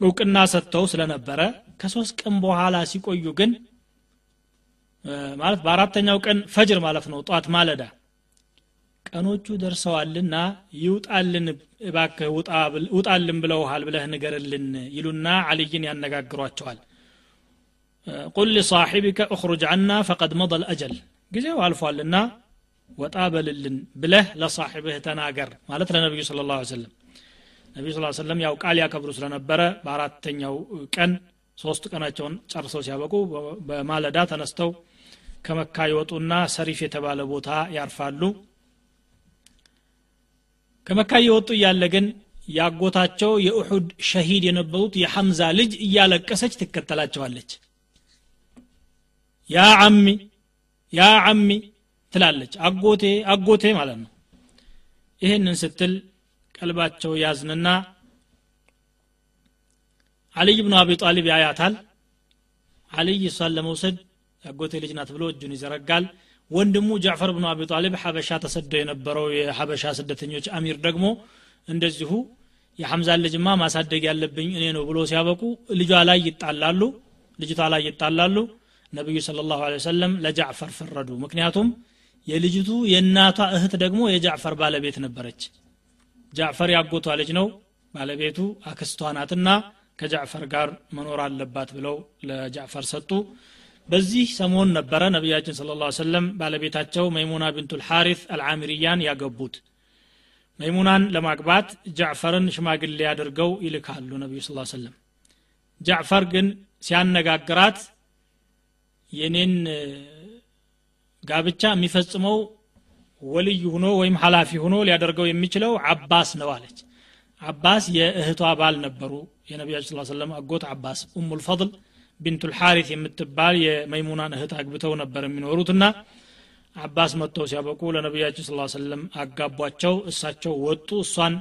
A: እውቅና ሰጥተው ስለነበረ ከሶስት ቀን በኋላ ሲቆዩ ግን ማለት በአራተኛው ቀን ፈጅር ማለት ነው ጧት ማለዳ። ቀኖቹ ደርሰዋልና ይውጣልን እባክህ ውጣልን ብለውሃል ብለህ ንገርልን ይሉና አልይን ያነጋግሯቸዋል ቁል ሊሳሒቢከ እኽሩጅ አና ፈቀድ መض ልአጀል ጊዜው አልፏልና ወጣ በልልን ብለህ ለሳሒብህ ተናገር ማለት ለነቢዩ ስለ ላ ሰለም ነቢዩ ስ ሰለም ያው ቃል ያከብሩ ስለነበረ በአራተኛው ቀን ሶስት ቀናቸውን ጨርሰው ሲያበቁ በማለዳ ተነስተው ከመካ ይወጡና ሰሪፍ የተባለ ቦታ ያርፋሉ። ከመካ እየወጡ እያለ ግን ያጎታቸው የኡሑድ ሸሂድ የነበሩት የሐምዛ ልጅ እያለቀሰች ትከተላቸዋለች ያ አሚ ያ አሚ ትላለች። አጎቴ አጎቴ ማለት ነው። ይህንን ስትል ቀልባቸው ያዝንና አልይ ብኑ አቢ ጣሊብ ያያታል። አልይ እሷን ለመውሰድ ያጎቴ ልጅ ናት ብሎ እጁን ይዘረጋል። ወንድሙ ጃዕፈር ብኑ አቢ ጣሊብ ሐበሻ ተሰደው የነበረው የሐበሻ ስደተኞች አሚር ደግሞ እንደዚሁ የሐምዛን ልጅማ ማሳደግ ያለብኝ እኔ ነው ብሎ ሲያበቁ ልጇ ላይ ይጣላሉ ልጅቷ ላይ ይጣላሉ ነቢዩ ስለ ላሁ ሰለም ለጃዕፈር ፈረዱ። ምክንያቱም የልጅቱ የእናቷ እህት ደግሞ የጃዕፈር ባለቤት ነበረች። ጃዕፈር ያጎቷ ልጅ ነው። ባለቤቱ አክስቷ ናትና ከጃዕፈር ጋር መኖር አለባት ብለው ለጃዕፈር ሰጡ። በዚህ ሰሞን ነበረ ነቢያችን ስለ ላ ሰለም ባለቤታቸው መይሙና ብንቱ ልሓሪት አልዓሚርያን ያገቡት። መይሙናን ለማግባት ጃዕፈርን ሽማግሌ አድርገው ይልካሉ ነቢዩ ስ ሰለም ጃዕፈር ግን ሲያነጋግራት የኔን ጋብቻ የሚፈጽመው ወልይ ሁኖ ወይም ሀላፊ ሁኖ ሊያደርገው የሚችለው አባስ ነው አለች። አባስ የእህቷ ባል ነበሩ። የነቢያችን ስ ሰለም አጎት አባስ ኡሙ ልፈضል ቢንቱ ልሓሪት የምትባል የመይሙናን እህት አግብተው ነበር የሚኖሩትና አባስ መጥተው ሲያበቁ ለነቢያችን ስ ሰለም አጋቧቸው። እሳቸው ወጡ እሷን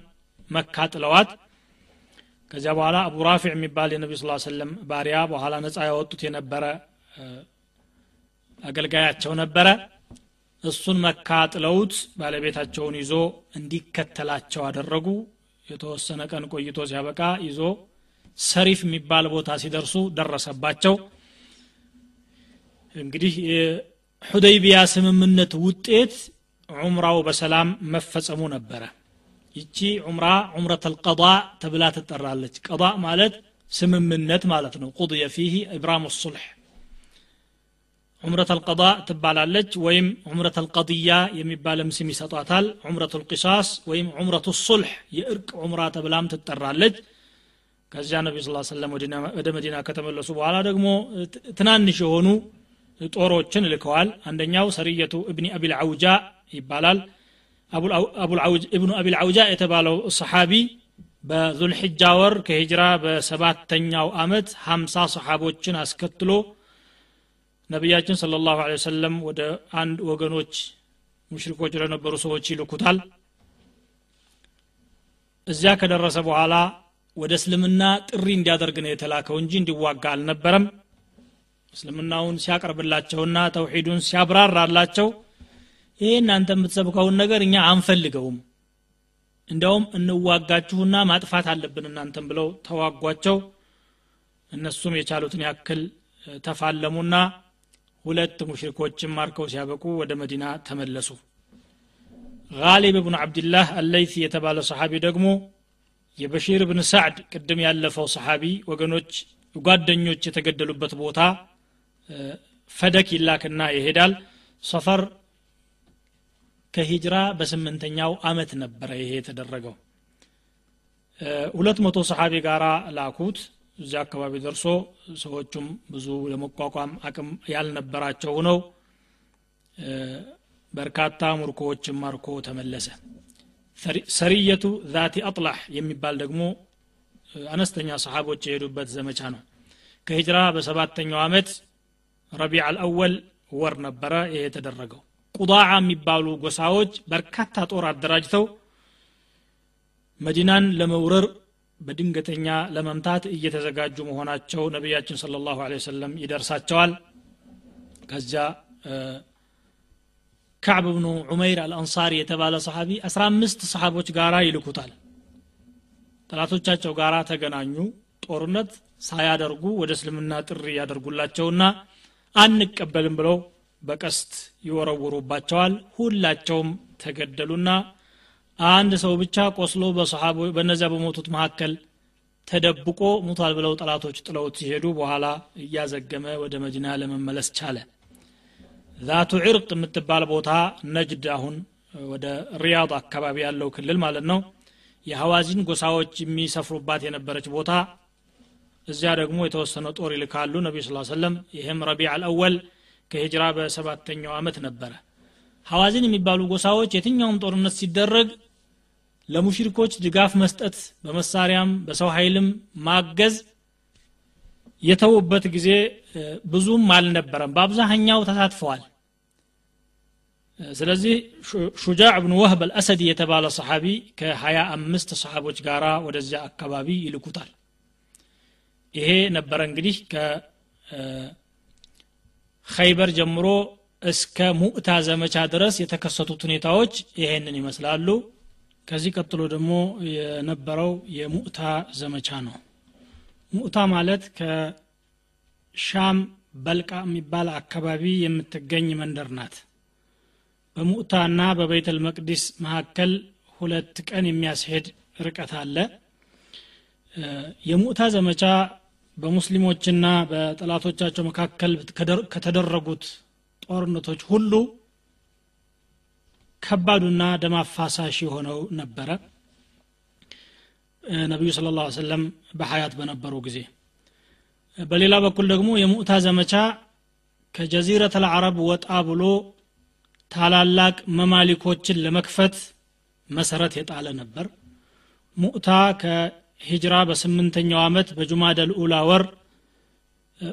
A: መካ ጥለዋት። ከዚያ በኋላ አቡ ራፊዕ የሚባል የነቢ ስ ሰለም ባሪያ በኋላ ነፃ ያወጡት የነበረ አገልጋያቸው ነበረ። እሱን መካ ጥለውት ባለቤታቸውን ይዞ እንዲከተላቸው አደረጉ። የተወሰነ ቀን ቆይቶ ሲያበቃ ይዞ ሰሪፍ የሚባል ቦታ ሲደርሱ ደረሰባቸው። እንግዲህ የሁደይቢያ ስምምነት ውጤት ዑምራው በሰላም መፈጸሙ ነበረ። ይቺ ዑምራ ዑምረት አልቀዳ ተብላ ትጠራለች። ቀዳ ማለት ስምምነት ማለት ነው። ቁድየ ፊህ ኢብራም ሱልሕ። ዑምረት አልቀض ትባላለች ወይም ዑምረት አልቀضያ የሚባልም ስም ይሰጧታል። ዑምረቱ ልቂሳስ ወይም ዑምረቱ ሱልሕ የእርቅ ዑምራ ተብላም ትጠራለች። ከዚያ ነቢ ስ ሰለም ወደ መዲና ከተመለሱ በኋላ ደግሞ ትናንሽ የሆኑ ጦሮችን ልከዋል። አንደኛው ሰሪየቱ እብኒ አቢል አውጃ ይባላል። እብኑ አቢል አውጃ የተባለው ሰሓቢ በዙልሕጃ ወር ከሂጅራ በሰባተኛው አመት ሀምሳ ሰሓቦችን አስከትሎ ነቢያችን ስለ ላሁ ወሰለም ወደ አንድ ወገኖች ሙሽሪኮች ለነበሩ ሰዎች ይልኩታል። እዚያ ከደረሰ በኋላ ወደ እስልምና ጥሪ እንዲያደርግ ነው የተላከው እንጂ እንዲዋጋ አልነበረም። እስልምናውን ሲያቀርብላቸውና ተውሒዱን ሲያብራራላቸው ይሄ እናንተ የምትሰብከውን ነገር እኛ አንፈልገውም እንዲያውም እንዋጋችሁና ማጥፋት አለብን እናንተም ብለው ተዋጓቸው። እነሱም የቻሉትን ያክል ተፋለሙና ሁለት ሙሽሪኮችን ማርከው ሲያበቁ ወደ መዲና ተመለሱ። ጋሊብ ብኑ ዓብድላህ አለይሲ የተባለ ሰሓቢ ደግሞ የበሺር ብን ሳዕድ ቅድም ያለፈው ሰሓቢ ወገኖች ጓደኞች የተገደሉበት ቦታ ፈደክ ይላክና ይሄዳል። ሰፈር ከሂጅራ በስምንተኛው አመት ነበረ ይሄ የተደረገው። ሁለት መቶ ሰሓቢ ጋራ ላኩት እዚያ አካባቢ ደርሶ ሰዎቹም ብዙ ለመቋቋም አቅም ያልነበራቸው ሆነው በርካታ ሙርኮዎችን ማርኮ ተመለሰ። ሰሪየቱ ዛቲ አጥላህ የሚባል ደግሞ አነስተኛ ሰሓቦች የሄዱበት ዘመቻ ነው። ከሂጅራ በሰባተኛው አመት ረቢዕ አልአወል ወር ነበረ ይሄ የተደረገው። ቁዳዓ የሚባሉ ጎሳዎች በርካታ ጦር አደራጅተው መዲናን ለመውረር በድንገተኛ ለመምታት እየተዘጋጁ መሆናቸው ነቢያችን ስለ ላሁ ወሰለም ይደርሳቸዋል። ከዚያ ካዕብ ብኑ ዑመይር አልአንሳሪ የተባለ ሰሓቢ አስራ አምስት ሰሓቦች ጋራ ይልኩታል። ጠላቶቻቸው ጋራ ተገናኙ። ጦርነት ሳያደርጉ ወደ እስልምና ጥሪ ያደርጉላቸውና አንቀበልም ብለው በቀስት ይወረውሩባቸዋል። ሁላቸውም ተገደሉና አንድ ሰው ብቻ ቆስሎ በሰሓቦ በእነዚያ በሞቱት መካከል ተደብቆ ሙቷል ብለው ጠላቶች ጥለውት ሲሄዱ በኋላ እያዘገመ ወደ መዲና ለመመለስ ቻለ። ዛቱ ዕርቅ የምትባል ቦታ ነጅድ አሁን ወደ ሪያድ አካባቢ ያለው ክልል ማለት ነው። የሐዋዚን ጎሳዎች የሚሰፍሩባት የነበረች ቦታ። እዚያ ደግሞ የተወሰነ ጦር ይልካሉ ነቢዩ ስ ሰለም ይህም ረቢዕ አልአወል ከሂጅራ በሰባተኛው ዓመት ነበረ። ሐዋዚን የሚባሉ ጎሳዎች የትኛውም ጦርነት ሲደረግ ለሙሽሪኮች ድጋፍ መስጠት በመሳሪያም በሰው ኃይልም ማገዝ የተውበት ጊዜ ብዙም አልነበረም። በአብዛኛው ተሳትፈዋል። ስለዚህ ሹጃዕ ብን ወህብ አልአሰዲ የተባለ ሰሓቢ ከሀያ አምስት ሰሓቦች ጋር ወደዚያ አካባቢ ይልኩታል። ይሄ ነበረ እንግዲህ ከኸይበር ጀምሮ እስከ ሙእታ ዘመቻ ድረስ የተከሰቱት ሁኔታዎች ይሄንን ይመስላሉ ከዚህ ቀጥሎ ደግሞ የነበረው የሙእታ ዘመቻ ነው። ሙእታ ማለት ከሻም በልቃ የሚባል አካባቢ የምትገኝ መንደር ናት። በሙእታና በቤተል መቅዲስ መካከል ሁለት ቀን የሚያስሄድ ርቀት አለ። የሙእታ ዘመቻ በሙስሊሞችና በጠላቶቻቸው መካከል ከተደረጉት ጦርነቶች ሁሉ ከባዱና ደም አፋሳሽ የሆነው ነበረ። ነቢዩ ስለ ላ ሰለም በሀያት በነበሩ ጊዜ። በሌላ በኩል ደግሞ የሙእታ ዘመቻ ከጀዚረት አልዓረብ ወጣ ብሎ ታላላቅ መማሊኮችን ለመክፈት መሰረት የጣለ ነበር። ሙእታ ከሂጅራ በስምንተኛው ዓመት በጁማደል ኡላ ወር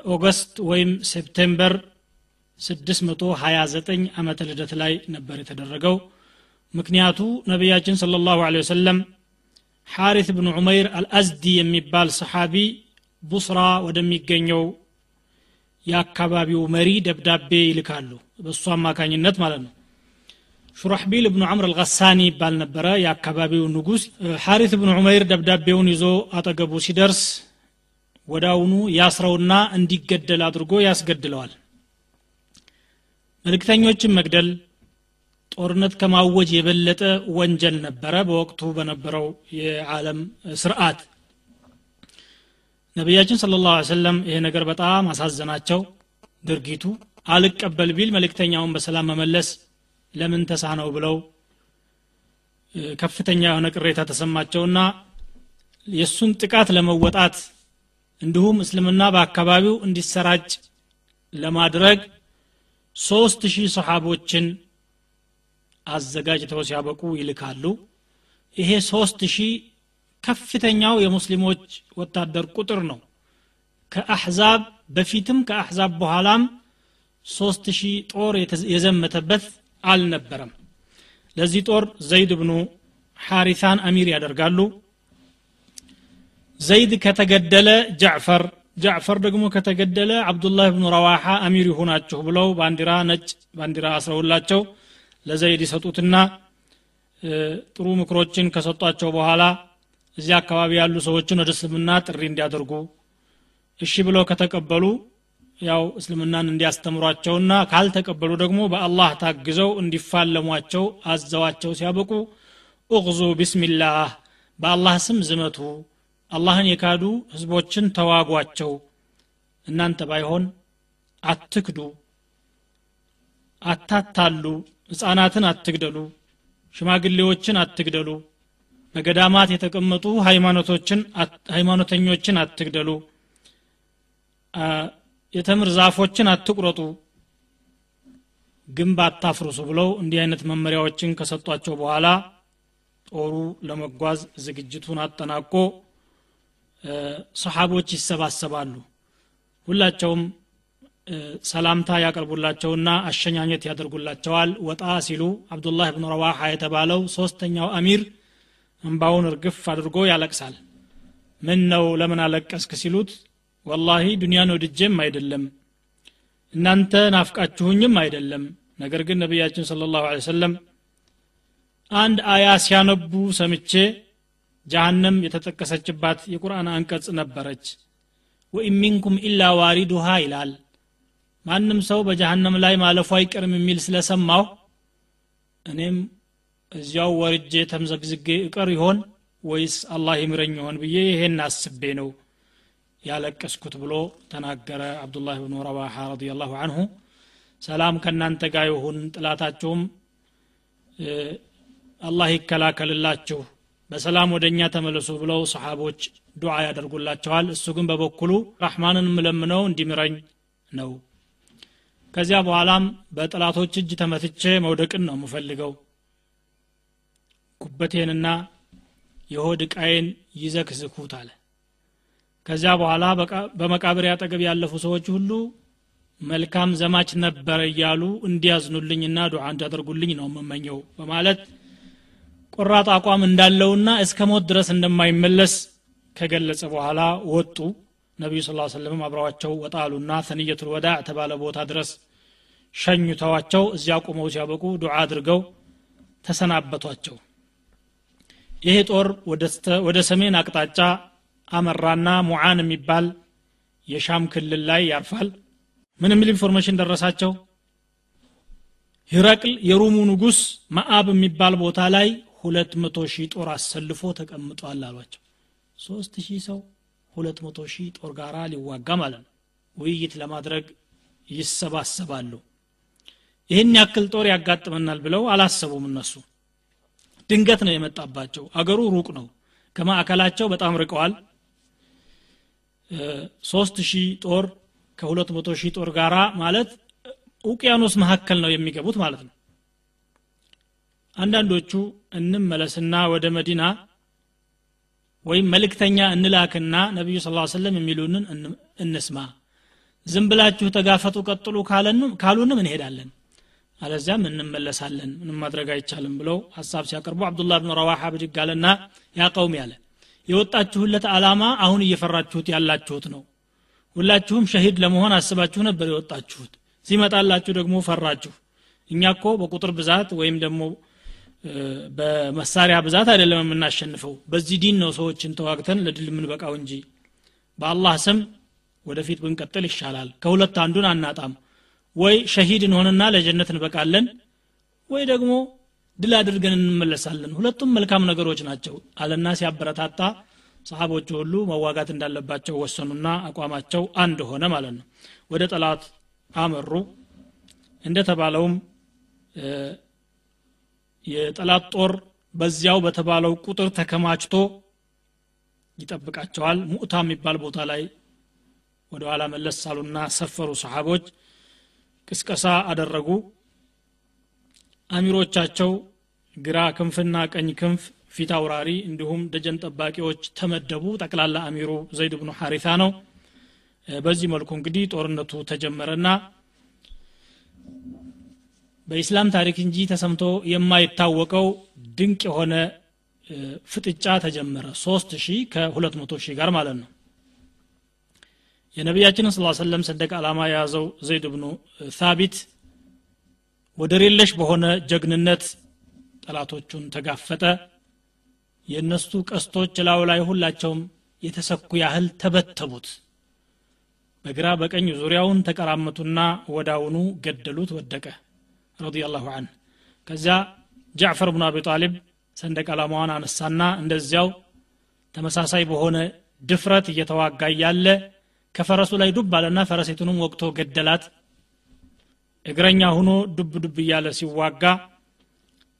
A: August ወይም September 629 ዓመተ ልደት ላይ ነበር የተደረገው። ምክንያቱ ነቢያችን ስለ ላሁ ወሰለም ሐሪት ብን ዑመይር አልአዝዲ የሚባል ሰሓቢ ቡስራ ወደሚገኘው የአካባቢው መሪ ደብዳቤ ይልካሉ። በእሱ አማካኝነት ማለት ነው። ሹራሕቢል ብኑ ዐምር አልጋሳኒ ይባል ነበረ የአካባቢው ንጉስ። ሐሪት ብን ዑመይር ደብዳቤውን ይዞ አጠገቡ ሲደርስ ወዳውኑ ያስረውና እንዲገደል አድርጎ ያስገድለዋል መልእክተኞችን መግደል ጦርነት ከማወጅ የበለጠ ወንጀል ነበረ በወቅቱ በነበረው የዓለም ስርዓት። ነቢያችን ስለ ላሁ ሰለም ይሄ ነገር በጣም አሳዘናቸው። ድርጊቱ አልቀበል ቢል መልእክተኛውን በሰላም መመለስ ለምን ተሳነው ብለው ከፍተኛ የሆነ ቅሬታ ተሰማቸውና የእሱን ጥቃት ለመወጣት እንዲሁም እስልምና በአካባቢው እንዲሰራጭ ለማድረግ ሶስት ሺህ ሰሓቦችን አዘጋጅተው ሲያበቁ ይልካሉ። ይሄ ሶስት ሺህ ከፍተኛው የሙስሊሞች ወታደር ቁጥር ነው። ከአሕዛብ በፊትም ከአሕዛብ በኋላም ሶስት ሺህ ጦር የዘመተበት አልነበረም። ለዚህ ጦር ዘይድ ብኑ ሐሪሳን አሚር ያደርጋሉ። ዘይድ ከተገደለ ጃዕፈር ጃዕፈር ደግሞ ከተገደለ አብዱላህ ብኑ ረዋሓ አሚር ይሁናችሁ ብለው ባንዲራ ነጭ ባንዲራ አስረውላቸው ለዘይድ ይሰጡትና ጥሩ ምክሮችን ከሰጧቸው በኋላ እዚያ አካባቢ ያሉ ሰዎችን ወደ እስልምና ጥሪ እንዲያደርጉ እሺ ብለው ከተቀበሉ ያው እስልምናን እንዲያስተምሯቸውና ካልተቀበሉ ደግሞ በአላህ ታግዘው እንዲፋለሟቸው አዘዋቸው ሲያበቁ እغዙ ቢስሚላህ በአላህ ስም ዝመቱ አላህን የካዱ ህዝቦችን ተዋጓቸው። እናንተ ባይሆን አትክዱ አታታሉ ህፃናትን አትግደሉ ሽማግሌዎችን አትግደሉ በገዳማት የተቀመጡ ሃይማኖተኞችን አትግደሉ የተምር ዛፎችን አትቁረጡ ግንብ አታፍርሱ ብለው እንዲህ አይነት መመሪያዎችን ከሰጧቸው በኋላ ጦሩ ለመጓዝ ዝግጅቱን አጠናቆ ሰሓቦች ይሰባሰባሉ። ሁላቸውም ሰላምታ ያቀርቡላቸውና አሸኛኘት ያደርጉላቸዋል። ወጣ ሲሉ አብዱላህ ብን ረዋሓ የተባለው ሶስተኛው አሚር እንባውን እርግፍ አድርጎ ያለቅሳል። ምን ነው ለምን አለቀስክ ሲሉት ወላሂ ዱንያን ወድጄም አይደለም እናንተ ናፍቃችሁኝም አይደለም። ነገር ግን ነቢያችን ስለ ላሁ አንድ አያ ሲያነቡ ሰምቼ ጀሃነም የተጠቀሰችባት የቁርአን አንቀጽ ነበረች። ወኢን ሚንኩም ኢላ ዋሪዱሃ ይላል። ማንም ሰው በጀሃነም ላይ ማለፉ አይቀርም የሚል ስለሰማሁ እኔም እዚያው ወርጄ ተምዘግዝጌ እቀር ይሆን ወይስ አላህ ይምረኝ ይሆን ብዬ ይሄን አስቤ ነው ያለቀስኩት ብሎ ተናገረ አብዱላህ ብኑ ረዋሓ ረዲየላሁ አንሁ። ሰላም ከእናንተ ጋር ይሁን። ጥላታችሁም አላህ ይከላከልላችሁ በሰላም ወደ እኛ ተመለሱ ብለው ሰሓቦች ዱዓ ያደርጉላቸዋል። እሱ ግን በበኩሉ ረሕማንን ምለምነው እንዲምረኝ ነው። ከዚያ በኋላም በጥላቶች እጅ ተመትቼ መውደቅን ነው የምፈልገው። ጉበቴንና የሆድ ዕቃዬን ይዘክዝኩት አለ። ከዚያ በኋላ በመቃብር ያጠገብ ያለፉ ሰዎች ሁሉ መልካም ዘማች ነበረ እያሉ እንዲያዝኑልኝና ዱዓ እንዲያደርጉልኝ ነው የምመኘው በማለት ቆራጥ አቋም እንዳለውና እስከ ሞት ድረስ እንደማይመለስ ከገለጸ በኋላ ወጡ። ነቢዩ ስ ሰለም አብረዋቸው ወጣሉና ሰንየቱል ወዳዕ ተባለ ቦታ ድረስ ሸኙተዋቸው። እዚያ ቁመው ሲያበቁ ዱዓ አድርገው ተሰናበቷቸው። ይሄ ጦር ወደ ሰሜን አቅጣጫ አመራና ሙዓን የሚባል የሻም ክልል ላይ ያርፋል። ምን የሚል information ደረሳቸው። ሂረቅል የሩሙ ንጉስ ማአብ የሚባል ቦታ ላይ ሁለት መቶ ሺህ ጦር አሰልፎ ተቀምጧል አሏቸው። ሶስት ሺህ ሰው ሁለት መቶ ሺህ ጦር ጋራ ሊዋጋ ማለት ነው። ውይይት ለማድረግ ይሰባሰባሉ። ይህን ያክል ጦር ያጋጥመናል ብለው አላሰቡም እነሱ። ድንገት ነው የመጣባቸው። አገሩ ሩቅ ነው። ከማዕከላቸው በጣም ርቀዋል። ሶስት ሺህ ጦር ከሁለት መቶ ሺህ ጦር ጋራ ማለት ውቅያኖስ መካከል ነው የሚገቡት ማለት ነው። አንዳንዶቹ እንመለስና ወደ መዲና ወይም መልእክተኛ እንላክና ነቢዩ ስ ሰለም የሚሉንን እንስማ። ዝም ብላችሁ ተጋፈጡ ቀጥሉ ካሉንም እንሄዳለን። አለዚያም እንመለሳለን ምንም ማድረግ አይቻልም ብለው ሀሳብ ሲያቀርቡ አብዱላህ ብን ረዋሓ ብድግ አለና ያ ቀውም ያለ። የወጣችሁለት ዓላማ አሁን እየፈራችሁት ያላችሁት ነው። ሁላችሁም ሸሂድ ለመሆን አስባችሁ ነበር የወጣችሁት። ሲመጣላችሁ ደግሞ ፈራችሁ። እኛ እኮ በቁጥር ብዛት ወይም ደግሞ በመሳሪያ ብዛት አይደለም የምናሸንፈው። በዚህ ዲን ነው ሰዎችን ተዋግተን ለድል የምንበቃው እንጂ። በአላህ ስም ወደፊት ብንቀጥል ይሻላል። ከሁለት አንዱን አናጣም። ወይ ሸሂድ እንሆንና ለጀነት እንበቃለን ወይ ደግሞ ድል አድርገን እንመለሳለን። ሁለቱም መልካም ነገሮች ናቸው። አለና ሲያበረታታ ሰሃቦቹ ሁሉ መዋጋት እንዳለባቸው ወሰኑና አቋማቸው አንድ ሆነ ማለት ነው። ወደ ጠላት አመሩ። እንደተባለውም የጠላት ጦር በዚያው በተባለው ቁጥር ተከማችቶ ይጠብቃቸዋል። ሙእታ የሚባል ቦታ ላይ ወደ ኋላ መለስ ሳሉና ሰፈሩ ሰሓቦች ቅስቀሳ አደረጉ። አሚሮቻቸው ግራ ክንፍና ቀኝ ክንፍ ፊት አውራሪ እንዲሁም ደጀን ጠባቂዎች ተመደቡ። ጠቅላላ አሚሩ ዘይድ ብኑ ሐሪታ ነው። በዚህ መልኩ እንግዲህ ጦርነቱ ተጀመረና በኢስላም ታሪክ እንጂ ተሰምቶ የማይታወቀው ድንቅ የሆነ ፍጥጫ ተጀመረ። ሶስት ሺህ ከሁለት መቶ ሺህ ጋር ማለት ነው። የነቢያችንን ስ ሰለም ሰንደቅ ዓላማ የያዘው ዘይድ ብኑ ሳቢት ወደር የለሽ በሆነ ጀግንነት ጠላቶቹን ተጋፈጠ። የእነሱ ቀስቶች ላዩ ላይ ሁላቸውም የተሰኩ ያህል ተበተቡት። በግራ በቀኝ ዙሪያውን ተቀራመቱና ወዳውኑ ገደሉት ወደቀ ረዲየላሁ አንህ ከዚያ ጃዕፈር ብኑ አቢ ጣሊብ ሰንደቅ ዓላማዋን አነሳና እንደዚያው ተመሳሳይ በሆነ ድፍረት እየተዋጋ እያለ ከፈረሱ ላይ ዱብ አለና ፈረሴቱንም ወቅቶ ገደላት። እግረኛ ሁኖ ዱብ ዱብ እያለ ሲዋጋ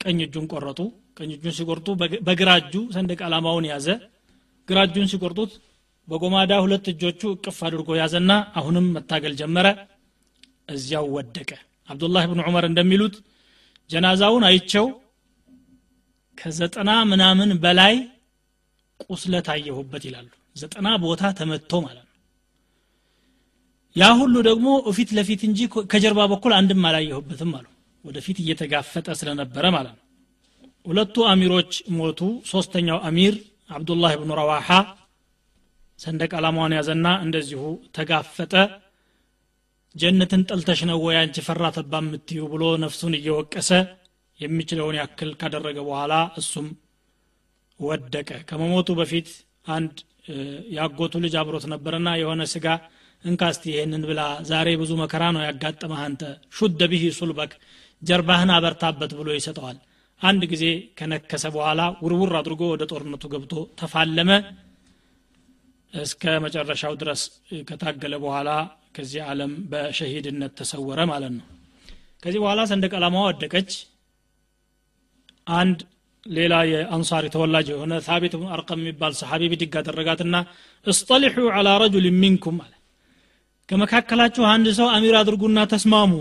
A: ቀኝ እጁን ቆረጡ። ቀኝ እጁን ሲቆርጡ በግራ እጁ ሰንደቅ ዓላማውን ያዘ። ግራ እጁን ሲቆርጡት በጎማዳ ሁለት እጆቹ እቅፍ አድርጎ ያዘና አሁንም መታገል ጀመረ። እዚያው ወደቀ አብዱላህ ብን ዑመር እንደሚሉት ጀናዛውን አይቸው ከዘጠና ምናምን በላይ ቁስለት አየሁበት ይላሉ። ዘጠና ቦታ ተመቶ ማለት ነው። ያ ሁሉ ደግሞ ፊት ለፊት እንጂ ከጀርባ በኩል አንድም አላየሁበትም አሉ። ወደፊት እየተጋፈጠ ስለነበረ ማለት ነው። ሁለቱ አሚሮች ሞቱ። ሶስተኛው አሚር አብዱላህ ብኑ ረዋሓ ሰንደቅ ዓላማውን ያዘና እንደዚሁ ተጋፈጠ ጀነትን ጠልተሽ ነው ወይ አንቺ ፈራ ተባ የምትዩ ብሎ ነፍሱን እየወቀሰ የሚችለውን ያክል ካደረገ በኋላ እሱም ወደቀ። ከመሞቱ በፊት አንድ ያጎቱ ልጅ አብሮት ነበርና የሆነ ስጋ እንካስቲ ይሄንን ብላ ዛሬ ብዙ መከራ ነው ያጋጠመህ አንተ። ሹደ ብሂ ሱልበክ ጀርባህን አበርታበት ብሎ ይሰጠዋል። አንድ ጊዜ ከነከሰ በኋላ ውርውር አድርጎ ወደ ጦርነቱ ገብቶ ተፋለመ። እስከ መጨረሻው ድረስ ከታገለ በኋላ ከዚህ ዓለም በሸሂድነት ተሰወረ ማለት ነው። ከዚህ በኋላ ሰንደቅ ዓላማዋ ወደቀች። አንድ ሌላ የአንሳሪ ተወላጅ የሆነ ታቢት ብን አርቀም የሚባል ሰሓቢ ብድግ አደረጋትና እስጠሊሑ አላ ረጁል ሚንኩም አለ። ከመካከላችሁ አንድ ሰው አሚር አድርጉና ተስማሙ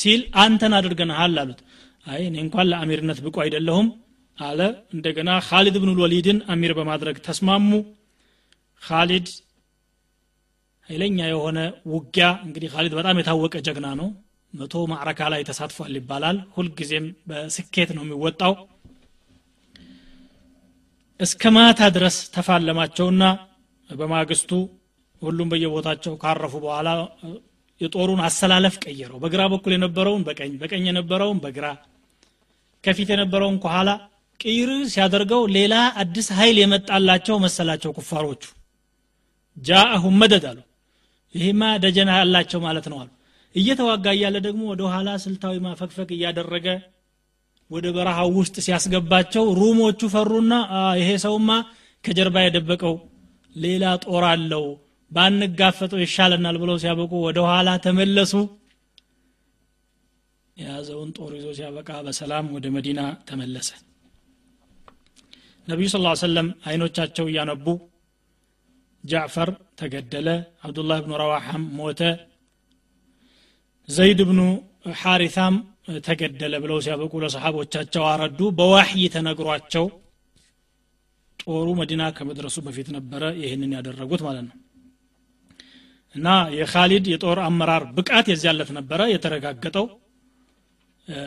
A: ሲል አንተን አድርገንሃል አሉት። አይ እኔ እንኳን ለአሚርነት ብቁ አይደለሁም አለ። እንደገና ካሊድ ብን ወሊድን አሚር በማድረግ ተስማሙ። ካሊድ ኃይለኛ የሆነ ውጊያ። እንግዲህ ካሊድ በጣም የታወቀ ጀግና ነው። መቶ معركة ላይ ተሳትፏል ይባላል። ሁልጊዜም በስኬት ነው የሚወጣው። እስከ ማታ ድረስ ተፋለማቸውና በማግስቱ ሁሉም በየቦታቸው ካረፉ በኋላ የጦሩን አሰላለፍ ቀየረው። በግራ በኩል የነበረውን በቀኝ በቀኝ የነበረውን በግራ ከፊት የነበረውን ከኋላ ቅይር ሲያደርገው ሌላ አዲስ ኃይል የመጣላቸው መሰላቸው ኩፋሮቹ። ጃአሁም መደድ አሉ ይህማ ደጀና ያላቸው ማለት ነው አሉ። እየተዋጋ እያለ ደግሞ ወደ ኋላ ስልታዊ ማፈግፈግ እያደረገ ወደ በረሃው ውስጥ ሲያስገባቸው ሩሞቹ ፈሩና ይሄ ሰውማ ከጀርባ የደበቀው ሌላ ጦር አለው ባንጋፈጠው ይሻለናል ብለው ሲያበቁ ወደ ኋላ ተመለሱ። የያዘውን ጦር ይዞ ሲያበቃ በሰላም ወደ መዲና ተመለሰ። ነቢዩ ስ ሰለም አይኖቻቸው እያነቡ ጃዕፈር ተገደለ አብዱላህ ብኑ ረዋሐም ሞተ ዘይድ ብኑ ሐሪታም ተገደለ ብለው ሲያበቁ ለሰሓቦቻቸው አረዱ። በዋሕይ ተነግሯቸው ጦሩ መዲና ከመድረሱ በፊት ነበረ ይህንን ያደረጉት ማለት ነው። እና የካሊድ የጦር አመራር ብቃት የዚያ ለት ነበረ የተረጋገጠው።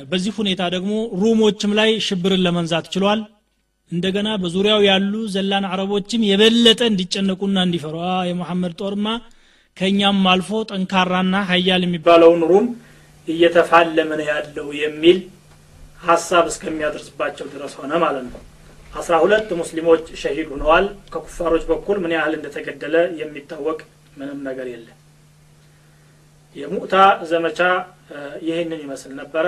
A: በዚህ ሁኔታ ደግሞ ሩሞችም ላይ ሽብርን ለመንዛት ችሏል እንደገና በዙሪያው ያሉ ዘላን አረቦችም የበለጠ እንዲጨነቁና እንዲፈሩ። የሙሐመድ ጦርማ ከእኛም አልፎ ጠንካራና ሀያል የሚባለውን ሩም እየተፋለመ ያለው የሚል ሀሳብ እስከሚያደርስባቸው ድረስ ሆነ ማለት ነው። አስራ ሁለት ሙስሊሞች ሸሂድ ሆነዋል። ከኩፋሮች በኩል ምን ያህል እንደተገደለ የሚታወቅ ምንም ነገር የለም። የሙእታ ዘመቻ ይህንን ይመስል ነበረ